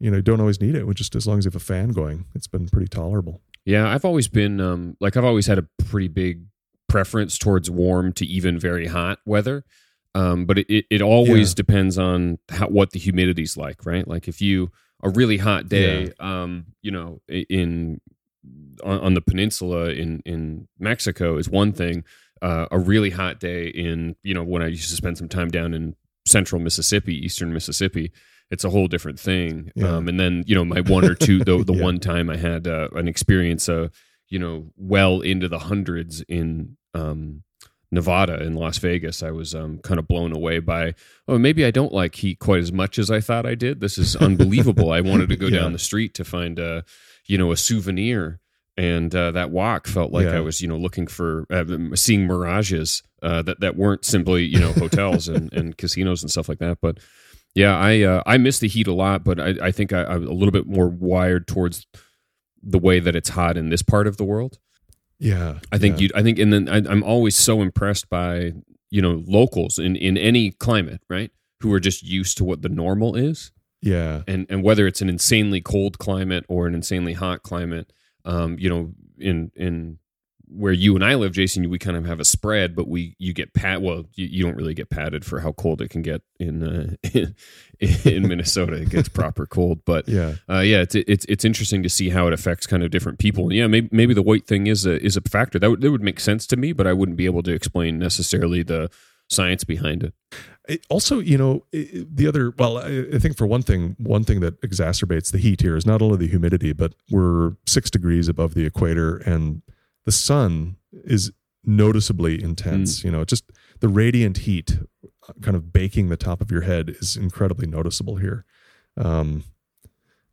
you know, you don't always need it. Just as long as you have a fan going, it's been pretty tolerable. Yeah, I've always been um, like I've always had a pretty big preference towards warm to even very hot weather. Um, but it, it, always Yeah. depends on how, what the humidity's like, right? Like if you a really hot day, um, you know, in on, on the peninsula in in Mexico is one thing. Uh, a really hot day in you know when I used to spend some time down in central Mississippi, eastern Mississippi, it's a whole different thing. Yeah. Um, and then you know my one or two the the Yeah. one time I had uh, an experience, uh, you know, well into the hundreds in um, Nevada in Las Vegas. I was um, kind of blown away by oh maybe I don't like heat quite as much as I thought I did. This is unbelievable. I wanted to go Yeah. down the street to find a you know a souvenir. And uh, that walk felt like Yeah. I was, you know, looking for uh, seeing mirages uh, that that weren't simply, you know, hotels and, and casinos and stuff like that. But yeah, I uh, I miss the heat a lot, but I, I think I, I'm a little bit more wired towards the way that it's hot in this part of the world. Yeah. I think yeah. you. I think, and then I, I'm always so impressed by you know locals in in any climate, right? Who are just used to what the normal is, Yeah. and and whether it's an insanely cold climate or an insanely hot climate, um, you know, in in where you and I live, Jason, we kind of have a spread, but we you get pat. Well, you, you don't really get padded for how cold it can get in uh, in, in Minnesota. It gets proper cold, but Yeah. uh, yeah, it's it's it's interesting to see how it affects kind of different people. And yeah, maybe maybe the weight thing is a is a factor that would that would make sense to me, but I wouldn't be able to explain necessarily the science behind it. It- also, you know, i- i- the other, well, I, I think for one thing, one thing that exacerbates the heat here is not only the humidity, but we're six degrees above the equator and the sun is noticeably intense. You know, just the radiant heat uh, kind of baking the top of your head is incredibly noticeable here. Um,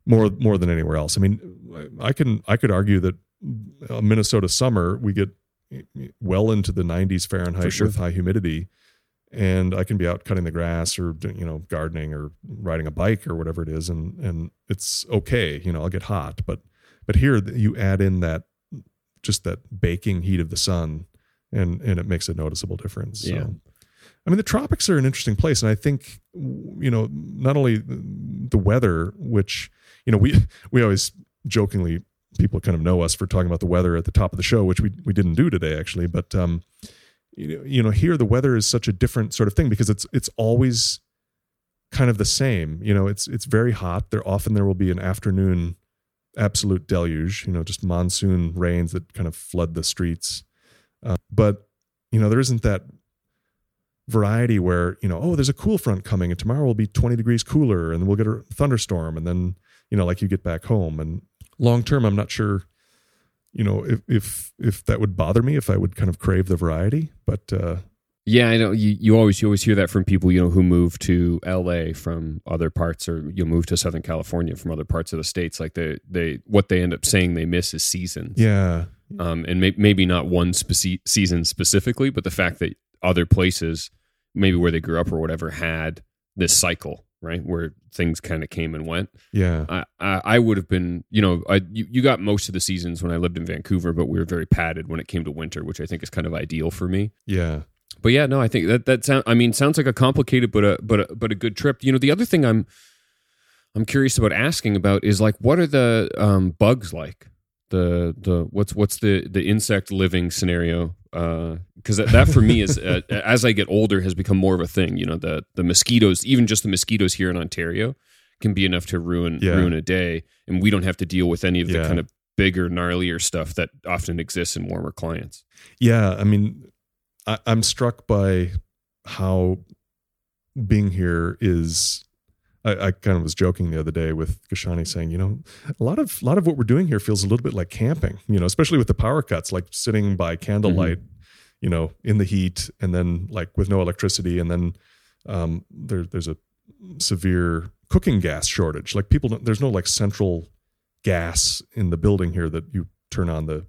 more, more than anywhere else. I mean, I can, I could argue that a Minnesota summer, we get well into the 90s Fahrenheit sure. with high humidity and I can be out cutting the grass or you know gardening or riding a bike or whatever it is, and and it's okay. You know, I'll get hot, but but here you add in that just that baking heat of the sun, and and it makes a noticeable difference. So, Yeah. I mean, the tropics are an interesting place, and I think you know not only the weather, which you know we we always jokingly people kind of know us for talking about the weather at the top of the show, which we we didn't do today actually, but um, you know, you know, here the weather is such a different sort of thing because it's it's always kind of the same. You know, it's it's very hot. There often there will be an afternoon absolute deluge. You know, just monsoon rains that kind of flood the streets. Uh, but you know, there isn't that variety where you know, oh, there's a cool front coming, and tomorrow will be 20 degrees cooler, and we'll get a thunderstorm, and then you know, like you get back home. And long term, I'm not sure you know if if if that would bother me if I would kind of crave the variety. But uh, Yeah, I know you, you always you always hear that from people you know who move to L.A. from other parts, or you move to Southern California from other parts of the states. Like they they what they end up saying they miss is seasons. yeah, um, and may, maybe not one speci- season specifically, but the fact that other places, maybe where they grew up or whatever, had this cycle, right, where things kind of came and went. yeah, I, I, I would have been, you know, I, you, you got most of the seasons when I lived in Vancouver, but we were very padded when it came to winter, which I think is kind of ideal for me. yeah, But yeah, no, I think that that sound. I mean, sounds like a complicated but a but a, but a good trip. You know, the other thing I'm I'm curious about asking about is like, what are the um, bugs like? The the what's what's the the insect living scenario? Because that, that for me is uh, as I get older has become more of a thing. You know, the the mosquitoes, even just the mosquitoes here in Ontario, can be enough to ruin Yeah. ruin a day, and we don't have to deal with any of the Yeah. kind of bigger, gnarlier stuff that often exists in warmer clients. yeah. I mean, I, I'm struck by how being here is I, I kind of was joking the other day with Gashani saying, you know, a lot of a lot of what we're doing here feels a little bit like camping, you know, especially with the power cuts, like sitting by candlelight, you know, in the heat and then like with no electricity. And then um, there, there's a severe cooking gas shortage. Like people, don't, there's no like central gas in the building here that you turn on the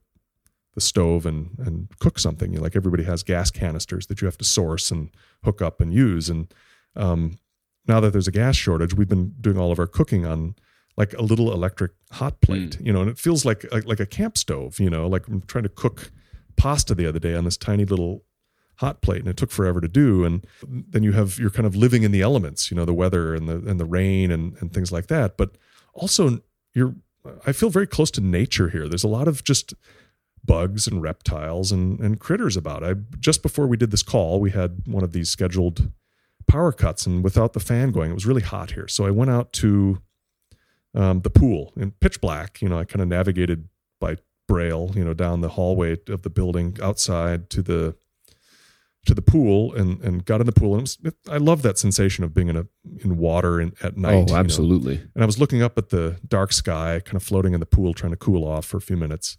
the stove and and cook something. You know, like everybody has gas canisters that you have to source and hook up and use. And um, now that there's a gas shortage, we've been doing all of our cooking on like a little electric hot plate, you know, and it feels like like a camp stove. You know, like I'm trying to cook pasta the other day on this tiny little hot plate and it took forever to do and then you have you're kind of living in the elements you know the weather and the and the rain and and things like that but also you're i feel very close to nature here there's a lot of just bugs and reptiles and and critters about i just before we did this call we had one of these scheduled power cuts and without the fan going it was really hot here so i went out to um, the pool in pitch black you know i kind of navigated by braille you know down the hallway of the building outside to the to the pool and and got in the pool and it was, it, I love that sensation of being in a in water in, at night. Oh, you know. absolutely. And I was looking up at the dark sky, kind of floating in the pool, trying to cool off for a few minutes.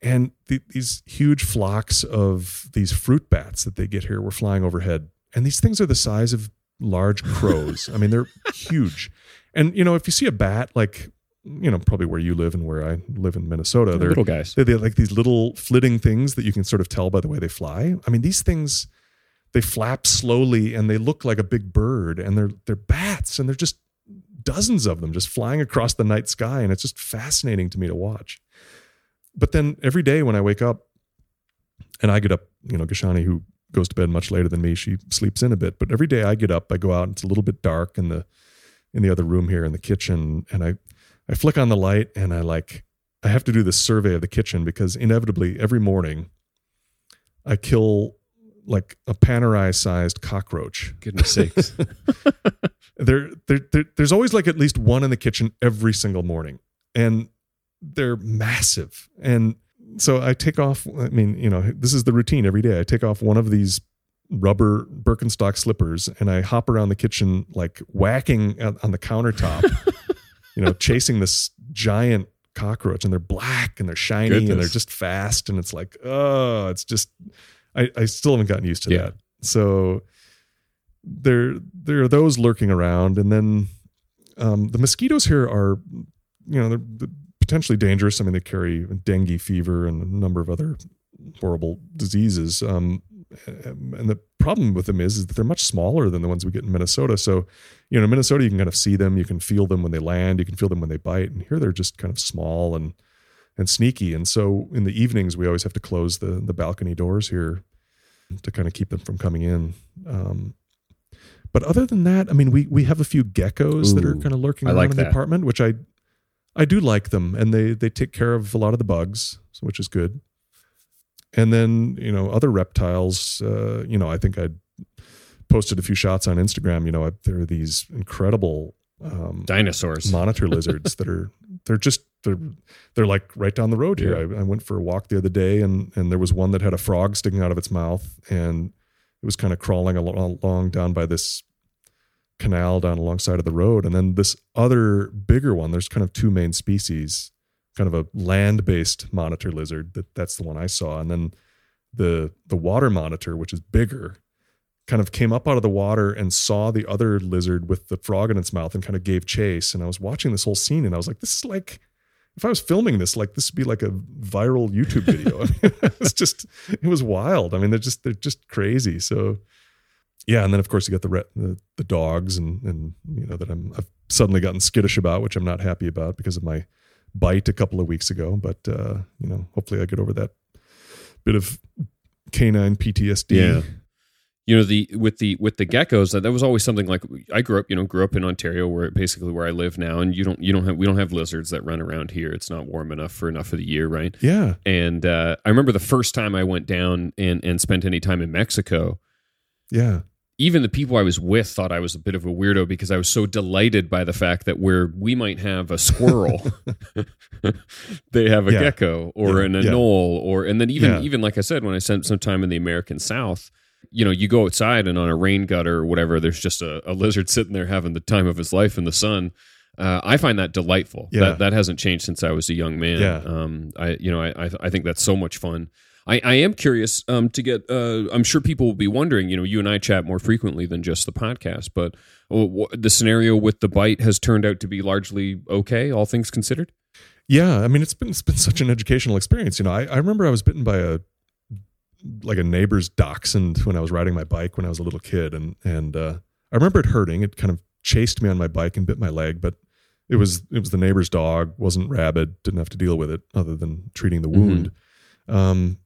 And the, these huge flocks of these fruit bats that they get here were flying overhead, and these things are the size of large crows. I mean, they're huge. And you know, if you see a bat, like you know, probably where you live and where I live in Minnesota, they're little guys. they're, they're like these little flitting things that you can sort of tell by the way they fly. I mean, these things they flap slowly and they look like a big bird, and they're they're bats, and they're just dozens of them just flying across the night sky, and it's just fascinating to me to watch. But then every day when I wake up, and I get up, you know, Gashani who goes to bed much later than me, she sleeps in a bit. But every day I get up, I go out, and it's a little bit dark in the in the other room here in the kitchen, and I I flick on the light and I like I have to do this survey of the kitchen because inevitably every morning I kill like a panerai sized cockroach. Goodness sakes. there, there, there, there's always like at least one in the kitchen every single morning. And they're massive. And so I take off, I mean, you know, this is the routine every day. I take off one of these rubber Birkenstock slippers and I hop around the kitchen like whacking on the countertop you know, chasing this giant cockroach and they're black and they're shiny Goodness. and they're just fast. And it's like, oh, it's just, I, I still haven't gotten used to Yeah. that. So there, there are those lurking around. And then um, the mosquitoes here are, you know, they're, they're potentially dangerous. I mean, they carry dengue fever and a number of other horrible diseases. Um, and the problem with them is, is that they're much smaller than the ones we get in Minnesota. So, you know, in Minnesota, you can kind of see them, you can feel them when they land, you can feel them when they bite. And here they're just kind of small and and sneaky. And so in the evenings, we always have to close the the balcony doors here to kind of keep them from coming in. Um, but other than that, I mean, we we have a few geckos that are kind of lurking I around like in the that. apartment, which I I do like them, and they they take care of a lot of the bugs, which is good. And then you know other reptiles. Uh, you know, I think I posted a few shots on Instagram. You know, there are these incredible um, Dinosaurs. monitor lizards that are they're just they're they're like right down the road here. Yeah. I, I went for a walk the other day, and and there was one that had a frog sticking out of its mouth, and it was kind of crawling along down by this canal down alongside of the road, and then this other bigger one. There's kind of two main species, kind of a land based monitor lizard. That that's the one I saw, and then the the water monitor, which is bigger. Kind of came up out of the water and saw the other lizard with the frog in its mouth and kind of gave chase. And I was watching this whole scene and I was like, this is like, if I was filming this, like this would be like a viral YouTube video. I mean, it was just, it was wild. I mean, they're just, they're just crazy. So, yeah. And then of course you got the, the, the dogs and, and, you know, that I'm, I've suddenly gotten skittish about, which I'm not happy about because of my bite a couple of weeks ago. But, uh, you know, hopefully I get over that bit of canine PTSD. Yeah. you know the with the with the geckos that, that was always something like I grew up you know grew up in Ontario where basically where I live now and you don't you don't have we don't have lizards that run around here it's not warm enough for enough of the year right Yeah. and uh, I remember the first time I went down and and spent any time in Mexico Yeah. even the people I was with thought I was a bit of a weirdo because I was so delighted by the fact that where we might have a squirrel, they have a Yeah. gecko or Yeah. an anole, or and then even even like I said, when I spent some time in the American South, you know, you go outside and on a rain gutter or whatever, there's just a, a lizard sitting there having the time of his life in the sun. Uh, I find that delightful. Yeah. That that hasn't changed since I was a young man. Yeah. Um, I you know I I, I think that's so much fun. I, I am curious um, to get. Uh, I'm sure people will be wondering. You know, you and I chat more frequently than just the podcast, but the scenario with the bite has turned out to be largely okay, all things considered. Yeah, I mean it's been it's been such an educational experience. You know, I, I remember I was bitten by a like a neighbor's dachshund when I was riding my bike when I was a little kid, and and uh, I remember it hurting. It kind of chased me on my bike and bit my leg, but it was it was the neighbor's dog, wasn't rabid, didn't have to deal with it other than treating the wound. Um,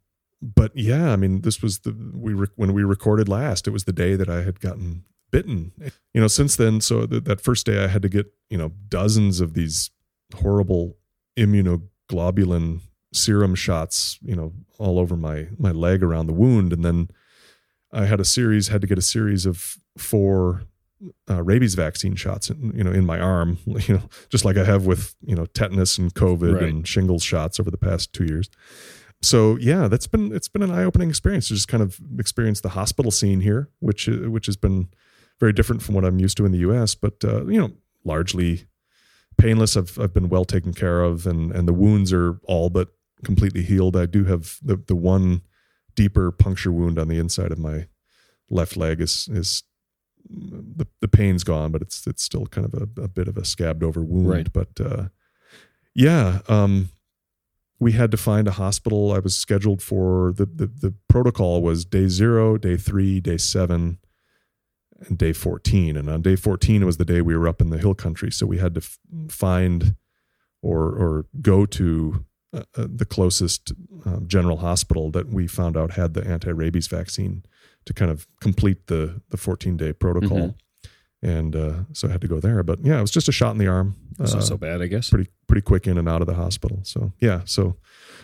but yeah, I mean, this was the we when we recorded last. It was the day that I had gotten bitten. You know, since then, so th- that first day I had to get you know dozens of these horrible immunoglobulin serum shots, you know, all over my my leg around the wound, and then I had a series had to get a series of four uh, rabies vaccine shots, in, you know, in my arm, you know, just like I have with you know tetanus and COVID Right. and shingles shots over the past two years. So yeah, that's been it's been an eye opening experience to just kind of experience the hospital scene here, which uh, which has been very different from what I'm used to in the U.S. But uh, you know, largely painless. I've I've been well taken care of, and and the wounds are all but completely healed. I do have the the one deeper puncture wound on the inside of my left leg is is the the pain's gone, but it's it's still kind of a, a bit of a scabbed over wound. Right. But uh, yeah, um, we had to find a hospital. I was scheduled for the, the the protocol was day zero, day three, day seven, and day fourteen. And on day fourteen it was the day we were up in the hill country, so we had to f- find or or go to uh, uh, the closest um, general hospital that we found out had the anti rabies vaccine to kind of complete the the 14 day protocol. Mhm. And uh, so I had to go there, but yeah, it was just a shot in the arm. Uh, so bad, I guess. pretty pretty quick in and out of the hospital. So yeah, so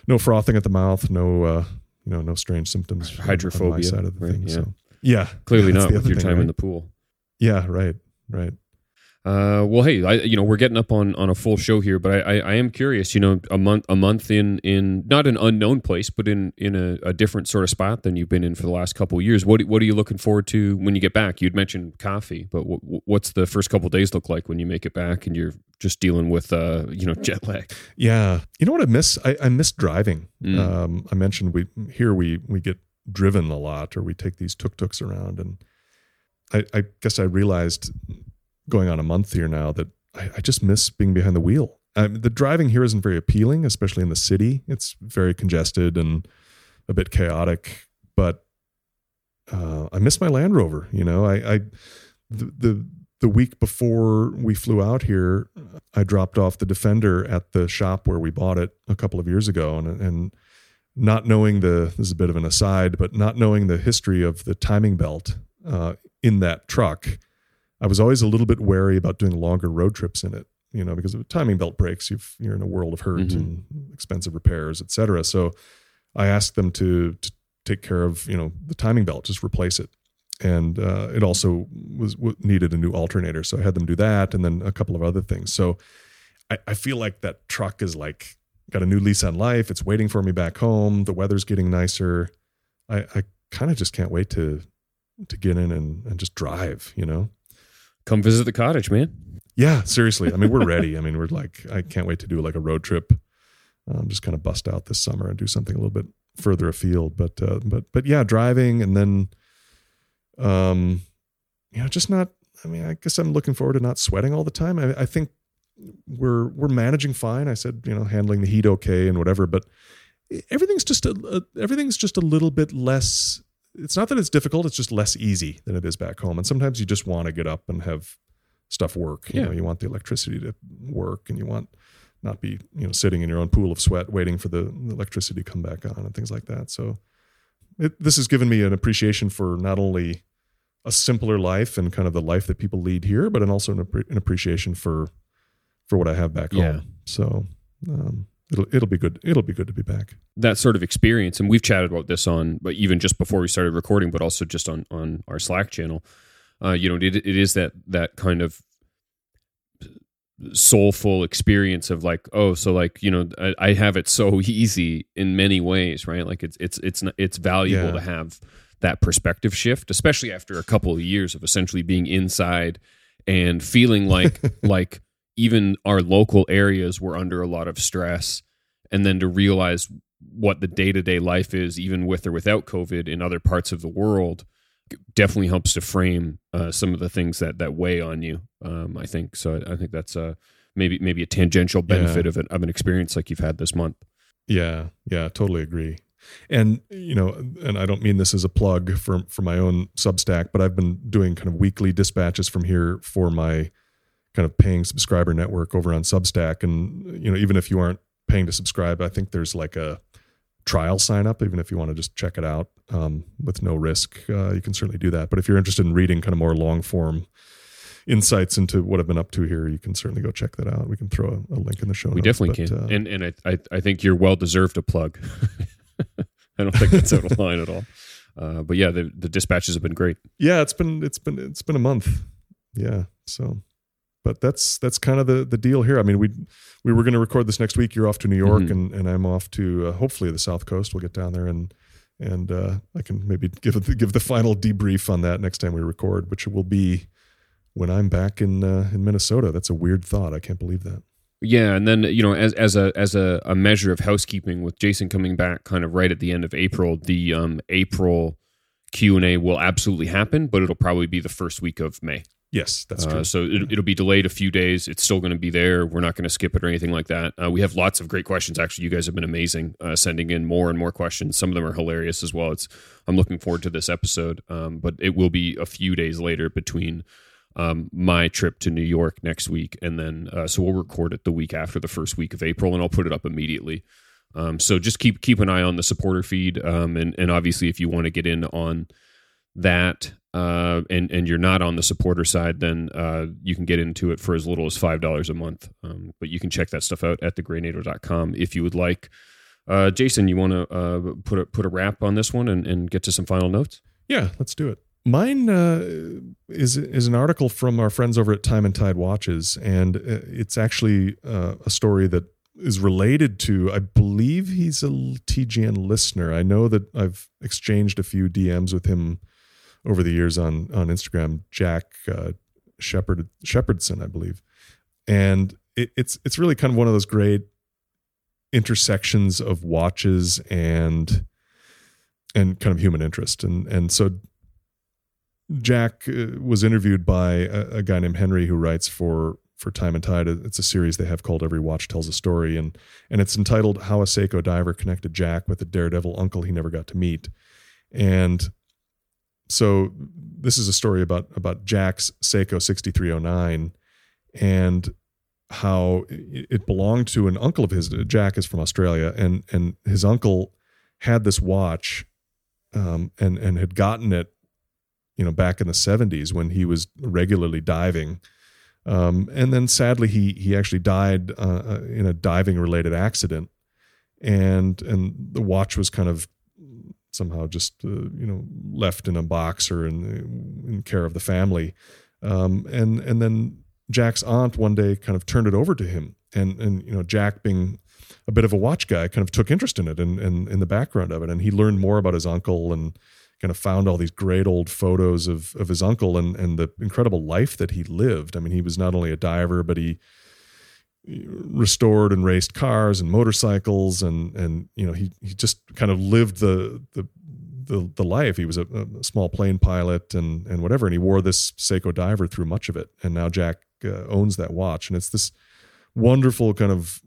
no frothing at the mouth, no uh, you know, no strange symptoms. on- on my Hydrophobia, side of the right, thing. yeah. So yeah, Clearly not with your time in the pool. yeah, right, right. Uh, well, hey, I, you know, we're getting up on, on a full show here, but I, I, I am curious. You know, a month a month in in not an unknown place, but in in a, a different sort of spot than you've been in for the last couple of years. What what are you looking forward to when you get back? You'd mentioned coffee, but what, what's the first couple of days look like when you make it back and you're just dealing with uh you know jet lag? Yeah, you know what I miss? I, I miss driving. Mm. Um, I mentioned we here we we get driven a lot, or we take these tuk tuks around, and I, I guess I realized going on a month here now that I, I just miss being behind the wheel. Um, the driving here isn't very appealing, especially in the city. It's very congested and a bit chaotic. But uh, I miss my Land Rover. You know, I, I the, the the week before we flew out here, I dropped off the Defender at the shop where we bought it a couple of years ago, and and not knowing the this is a bit of an aside, but not knowing the history of the timing belt uh, in that truck, I was always a little bit wary about doing longer road trips in it. You know, because of timing belt breaks, you've, you're in a world of hurt Mhm. and expensive repairs, et cetera. So I asked them to to take care of you know the timing belt, just replace it and uh, it also was needed a new alternator. So I had them do that, and then a couple of other things. So I, I feel like that truck is like got a new lease on life. It's waiting for me back home. The weather's getting nicer. I, I kind of just can't wait to to get in and, and just drive. You know? Come visit the cottage, man. Yeah, seriously. I mean, we're ready. I mean, we're like, I can't wait to do like a road trip. Um, just kind of bust out this summer and do something a little bit further afield. But uh, but but yeah, driving and then, um, you know, just not. I mean, I guess I'm looking forward to not sweating all the time. I, I think we're we're managing fine. I said, you know, handling the heat okay and whatever, but everything's just a, a everything's just a little bit less. It's not that it's difficult; it's just less easy than it is back home. And sometimes you just want to get up and have stuff work. You Yeah. know, you want the electricity to work, and you want not be you know sitting in your own pool of sweat waiting for the, electricity to come back on and things like that. So it, this has given me an appreciation for not only a simpler life and kind of the life that people lead here, but and also an, an appreciation for for what I have back Yeah. home. So um, it'll it'll be good. It'll be good to be back. that sort of experience and we've chatted about this on but even just before we started recording but also just on on our slack channel uh you know it, it is that that kind of soulful experience of like oh so like you know I, I have it so easy in many ways right like it's it's it's it's valuable Yeah. to have that perspective shift, especially after a couple of years of essentially being inside and feeling like like even our local areas were under a lot of stress and then to realize what the day-to-day life is even with or without covid in other parts of the world definitely helps to frame uh, some of the things that that weigh on you um, i think so i think that's a maybe maybe a tangential benefit Yeah. of, an, of an experience like you've had this month Yeah, yeah, totally agree. And you know, and I don't mean this as a plug for for my own Substack, but I've been doing kind of weekly dispatches from here for my kind of paying subscriber network over on Substack. And you know, even if you aren't paying to subscribe, I think there's like a trial sign up, even if you want to just check it out um, with no risk. Uh, you can certainly do that. But if you're interested in reading kind of more long form insights into what I've been up to here, you can certainly go check that out. We can throw a, a link in the show. we notes, definitely but, can uh, and and I, I i think you're well deserved a plug i don't think that's out of line at all uh, but yeah the, the dispatches have been great yeah it's been it's been it's been a month yeah so but that's that's kind of the the deal here. I mean we we were going to record this next week. You're off to new york Mhm. and and i'm off to uh, hopefully the south coast. We'll get down there and and uh, i can maybe give give the final debrief on that next time we record which will be when i'm back in uh, in minnesota. That's a weird thought. I can't believe that. Yeah, and then you know, as as a as a, a measure of housekeeping, with Jason coming back kind of right at the end of April, the um, April Q and A will absolutely happen, but it'll probably be the first week of May. Yes that's Uh, true so it, it'll be delayed a few days. It's still going to be there. We're not going to skip it or anything like that. Uh, we have lots of great questions. Actually, you guys have been amazing, uh, sending in more and more questions. Some of them are hilarious as well. It's I'm looking forward to this episode, um, but it will be a few days later between um, my trip to New York next week, and then uh, so we'll record it the week after the first week of April, and I'll put it up immediately. Um, so just keep keep an eye on the supporter feed, um, and and obviously if you want to get in on that uh, and and you're not on the supporter side, then uh, you can get into it for as little as five dollars a month. Um, but you can check that stuff out at thegreynato.com if you would like. Uh, Jason, you want to uh, put a put a wrap on this one and, and get to some final notes? Yeah, let's do it. Mine uh, is is an article from our friends over at Time and Tide Watches, and uh, it's actually a story that is related to. I believe he's a TGN listener. I know that I've exchanged a few DMs with him over the years on on Instagram. Jack uh, Shepherd Shepherdson, I believe, and it, it's it's really kind of one of those great intersections of watches and and kind of human interest and and so Jack uh, was interviewed by a, a guy named Henry who writes for for Time and Tide. It's a series they have called Every Watch Tells a Story, and and it's entitled How a Seiko Diver Connected Jack with a Daredevil Uncle He Never Got to Meet. And so this is a story about about Jack's Seiko 6309 and how it belonged to an uncle of his. Jack is from Australia, and and his uncle had this watch, um, and and had gotten it you know back in the 70s when he was regularly diving um, and then sadly he he actually died uh, uh, in a diving related accident and and the watch was kind of somehow just uh, you know left in a box or in in care of the family. Um, and and then Jack's aunt one day kind of turned it over to him. And and you know Jack being a bit of a watch guy kind of took interest in it and and in the background of it. And he learned more about his uncle and kind of found all these great old photos of of his uncle and and the incredible life that he lived. I mean, he was not only a diver, but he restored and raced cars and motorcycles and and you know he he just kind of lived the the the, the life. He was a, a small plane pilot and and whatever and he wore this Seiko diver through much of it. And now Jack uh, owns that watch and it's this wonderful kind of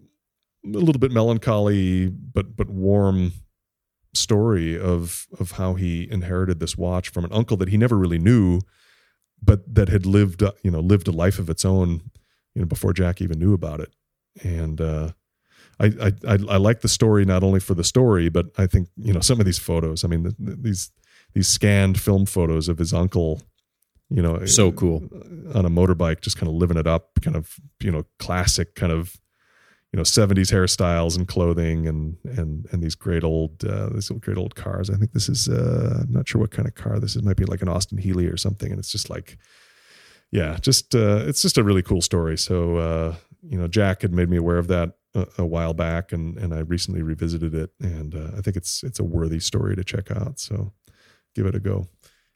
a little bit melancholy but but warm story of of how he inherited this watch from an uncle that he never really knew but that had lived uh, you know lived a life of its own you know before Jack even knew about it. And uh I, I I I like the story not only for the story but I think you know some of these photos I mean the, the, these these scanned film photos of his uncle you know So cool. on a motorbike just kind of living it up kind of you know classic kind of you know 70s hairstyles and clothing and and and these great old uh these great old cars. I think this is uh i'm not sure what kind of car this is. It might be like an Austin-Healey or something and it's just like yeah just uh it's just a really cool story so uh you know jack had made me aware of that a, a while back and and i recently revisited it and uh, i think it's it's a worthy story to check out so give it a go.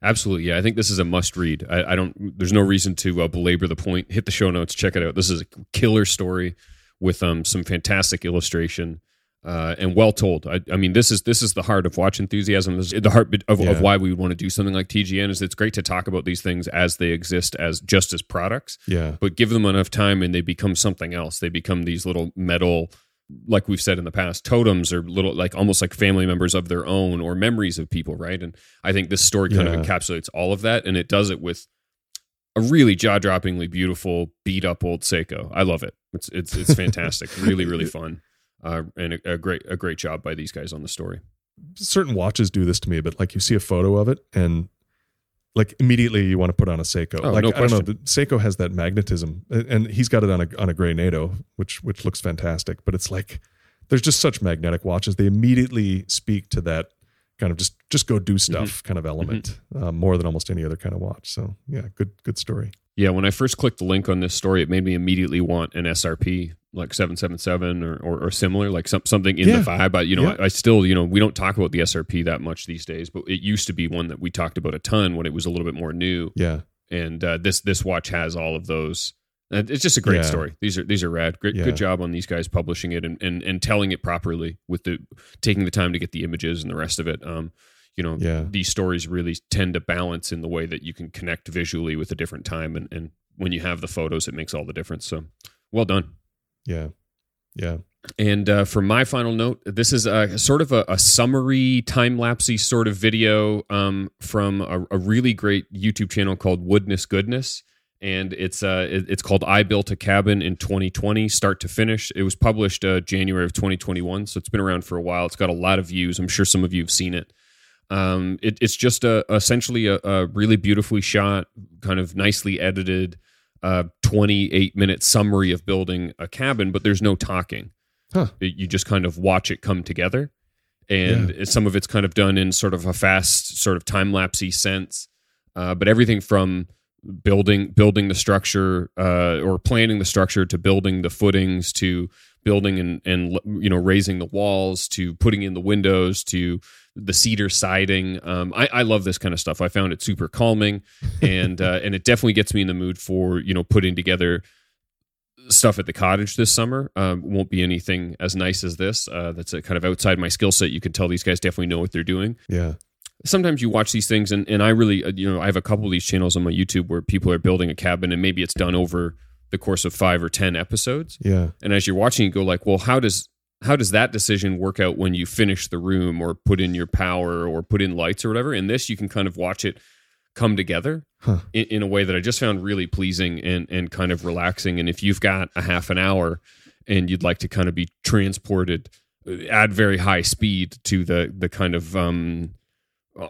Absolutely, yeah. I think this is a must read. I, I don't. There's no reason to uh, belabor the point. Hit the show notes, check it out. This is a killer story with um some fantastic illustration. Uh, and well told. I, I mean, this is this is the heart of watch enthusiasm. This is the heart of, Yeah. of why we want to do something like TGN. Is it's great to talk about these things as they exist as just as products, Yeah, but give them enough time and they become something else. They become these little metal, like we've said in the past, totems or little like almost like family members of their own or memories of people, right? And I think this story kind Yeah. of encapsulates all of that, and it does it with a really jaw-droppingly beautiful, beat-up old Seiko. I love it. It's it's it's fantastic. really, really fun, uh, and a, a great a great job by these guys on the story. certain watches do this to me, but like you see a photo of it and like immediately you want to put on a Seiko. Oh, like no I don't know, the Seiko has that magnetism, and and he's got it on a on a gray NATO, which which looks fantastic. But it's like there's just such magnetic watches; they immediately speak to that kind of just just go do stuff Mm-hmm. kind of element uh, more than almost any other kind of watch. So yeah, good good story. Yeah, when I first clicked the link on this story, it made me immediately want an SRP like seven seven seven or, or or similar, like some, something in Yeah. the vibe. I, you know, Yeah. I, I still, you know, we don't talk about the SRP that much these days, but it used to be one that we talked about a ton when it was a little bit more new. Yeah, And uh, this this watch has all of those. And It's just a great Yeah. story. These are these are rad. Great, Yeah. good job on these guys publishing it and, and and telling it properly with the taking the time to get the images and the rest of it. Um, you know, Yeah. these stories really tend to balance in the way that you can connect visually with a different time, and, and when you have the photos, it makes all the difference. So, well done. yeah, yeah. And uh, for my final note, this is a sort of a, a summary time lapsey sort of video um, from a, a really great YouTube channel called Woodness Goodness, and it's uh, it's called "I Built a Cabin in 2020, Start to Finish." It was published uh, January of 2021, so it's been around for a while. It's got a lot of views. I'm sure some of you have seen it. Um, it it's just a essentially a, a really beautifully shot, kind of nicely edited, uh, 28 minute summary of building a cabin, but there's no talking Huh. it- you just kind of watch it come together and some of it's kind of done in sort of a fast sort of time lapsey sense uh, but everything from building building the structure uh, or planning the structure to building the footings to building and and you know raising the walls to putting in the windows to the cedar siding um, I, I love this kind of stuff i found it super calming and uh, and it definitely gets me in the mood for you know putting together stuff at the cottage this summer. Um, won't be anything as nice as this. Uh, that's a kind of outside my skill set. You can tell these guys definitely know what they're doing. Yeah. Sometimes you watch these things, and, and I really, uh, you know, I have a couple of these channels on my YouTube where people are building a cabin, and maybe it's done over the course of five or ten episodes. Yeah. And as you're watching, you go like, well, how does how does that decision work out when you finish the room or put in your power or put in lights or whatever? In this, you can kind of watch it come together Huh. in, in a way that I just found really pleasing and, and kind of relaxing. And if you've got a half an hour and you'd like to kind of be transported uh, at very high speed to the the kind of um,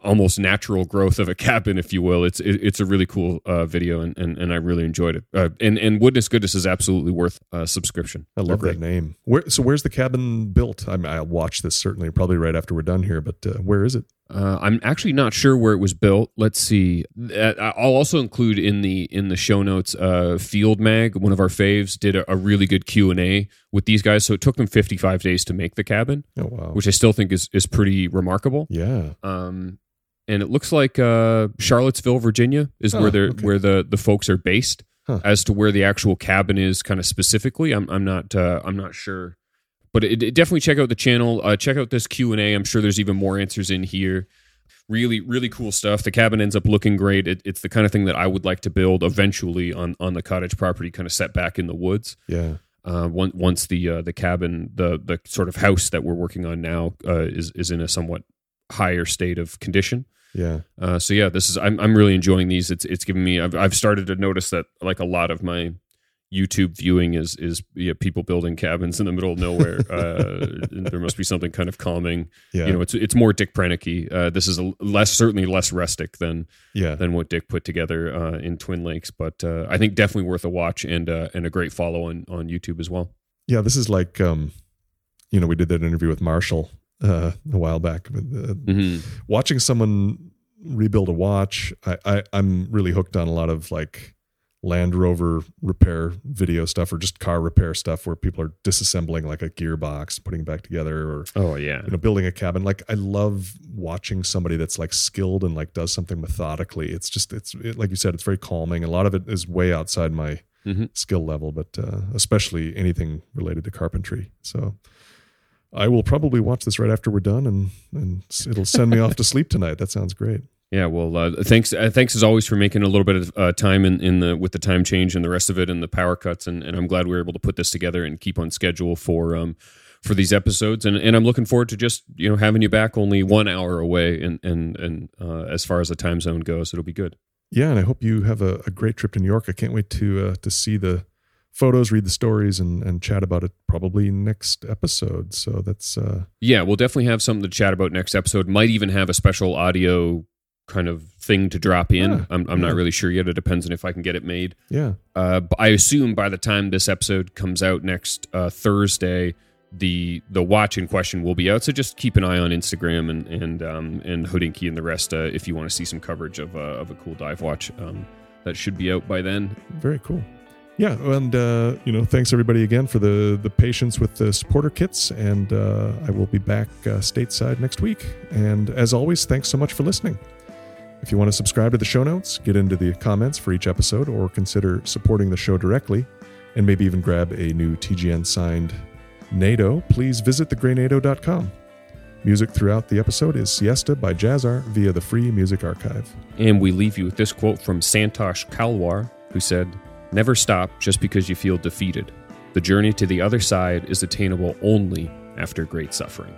almost natural growth of a cabin, if you will, it's it, it's a really cool uh, video and, and and I really enjoyed it. Uh, and and Woodness Goodness is absolutely worth a subscription. I love that name. Where so where's the cabin built? I mean, I'll watch this certainly probably right after we're done here, but uh, where is it? Uh, I'm actually not sure where it was built. Let's see. I'll also include in the in the show notes. Uh, Field Mag, one of our faves, did a, a really good Q and A with these guys. So it took them 55 days to make the cabin, Oh wow. which I still think is is pretty remarkable. yeah. Um, and it looks like uh, Charlottesville, Virginia, is Oh, where they're okay. where the the folks are based. Huh. As to where the actual cabin is, kind of specifically, I'm I'm not uh, I'm not sure. But it, it- definitely check out the channel. Uh, check out this Q and A. I'm sure there's even more answers in here. Really, really cool stuff. The cabin ends up looking great. It, it's the kind of thing that I would like to build eventually on on the cottage property, kind of set back in the woods Yeah. uh, once once the uh, the cabin the the sort of house that we're working on now uh, is is in a somewhat higher state of condition. Yeah. Uh, so yeah, this is I'm I'm really enjoying these. It's it's giving me I've I've started to notice that like a lot of my YouTube viewing is is yeah, people building cabins in the middle of nowhere. Uh, there must be something kind of calming. Yeah. You know, it's it's more Dick Proenneke. Uh, this is a less certainly less rustic than yeah. than what Dick put together uh, in Twin Lakes, but uh, I think definitely worth a watch and uh, and a great follow on on YouTube as well. Yeah. This is like um, you know, we did that interview with Marshall uh, a while back. Uh, hmm watching someone rebuild a watch, I, I I'm really hooked on a lot of like Land Rover repair video stuff or just car repair stuff where people are disassembling like a gearbox, putting it back together, or Oh yeah. you know building a cabin. Like I love watching somebody that's like skilled and like does something methodically. It's just it's it, like you said, it's very calming. A lot of it is way outside my Mhm. skill level, but uh, especially anything related to carpentry. So. I will probably watch this right after we're done, and and it'll send me off to sleep tonight. That sounds great. Yeah, well, uh, thanks. Uh, thanks as always for making a little bit of uh, time in, in the with the time change and the rest of it and the power cuts, and, and I'm glad we were able to put this together and keep on schedule for um for these episodes, and, and I'm looking forward to just you know having you back only one hour away, and and and uh, as far as the time zone goes, it'll be good. Yeah, and I hope you have a, a great trip to New York. I can't wait to uh, to see the photos, read the stories, and and chat about it probably next episode. So that's uh, Yeah, we'll definitely have something to chat about next episode. Might even have a special audio kind of thing to drop in. Yeah, I'm, I'm yeah. not really sure yet. It depends on if I can get it made. yeah, Uh, but I assume by the time this episode comes out next uh, Thursday, the the watch in question will be out. So just keep an eye on Instagram and and um, and Hodinkee and the rest uh, if you want to see some coverage of uh, of a cool dive watch. Um, that should be out by then. very cool. Yeah, and uh, you know, thanks everybody again for the the patience with the supporter kits, and uh, I will be back uh, stateside next week. And as always, thanks so much for listening. If you want to subscribe to the show notes, get into the comments for each episode, or consider supporting the show directly, and maybe even grab a new TGN signed NATO, please visit thegreynato.com. Music throughout the episode is Siesta by Jahzzar via the Free Music Archive. And we leave you with this quote from Santosh Kalwar, who said, Never stop just because you feel defeated. The journey to the other side is attainable only after great suffering.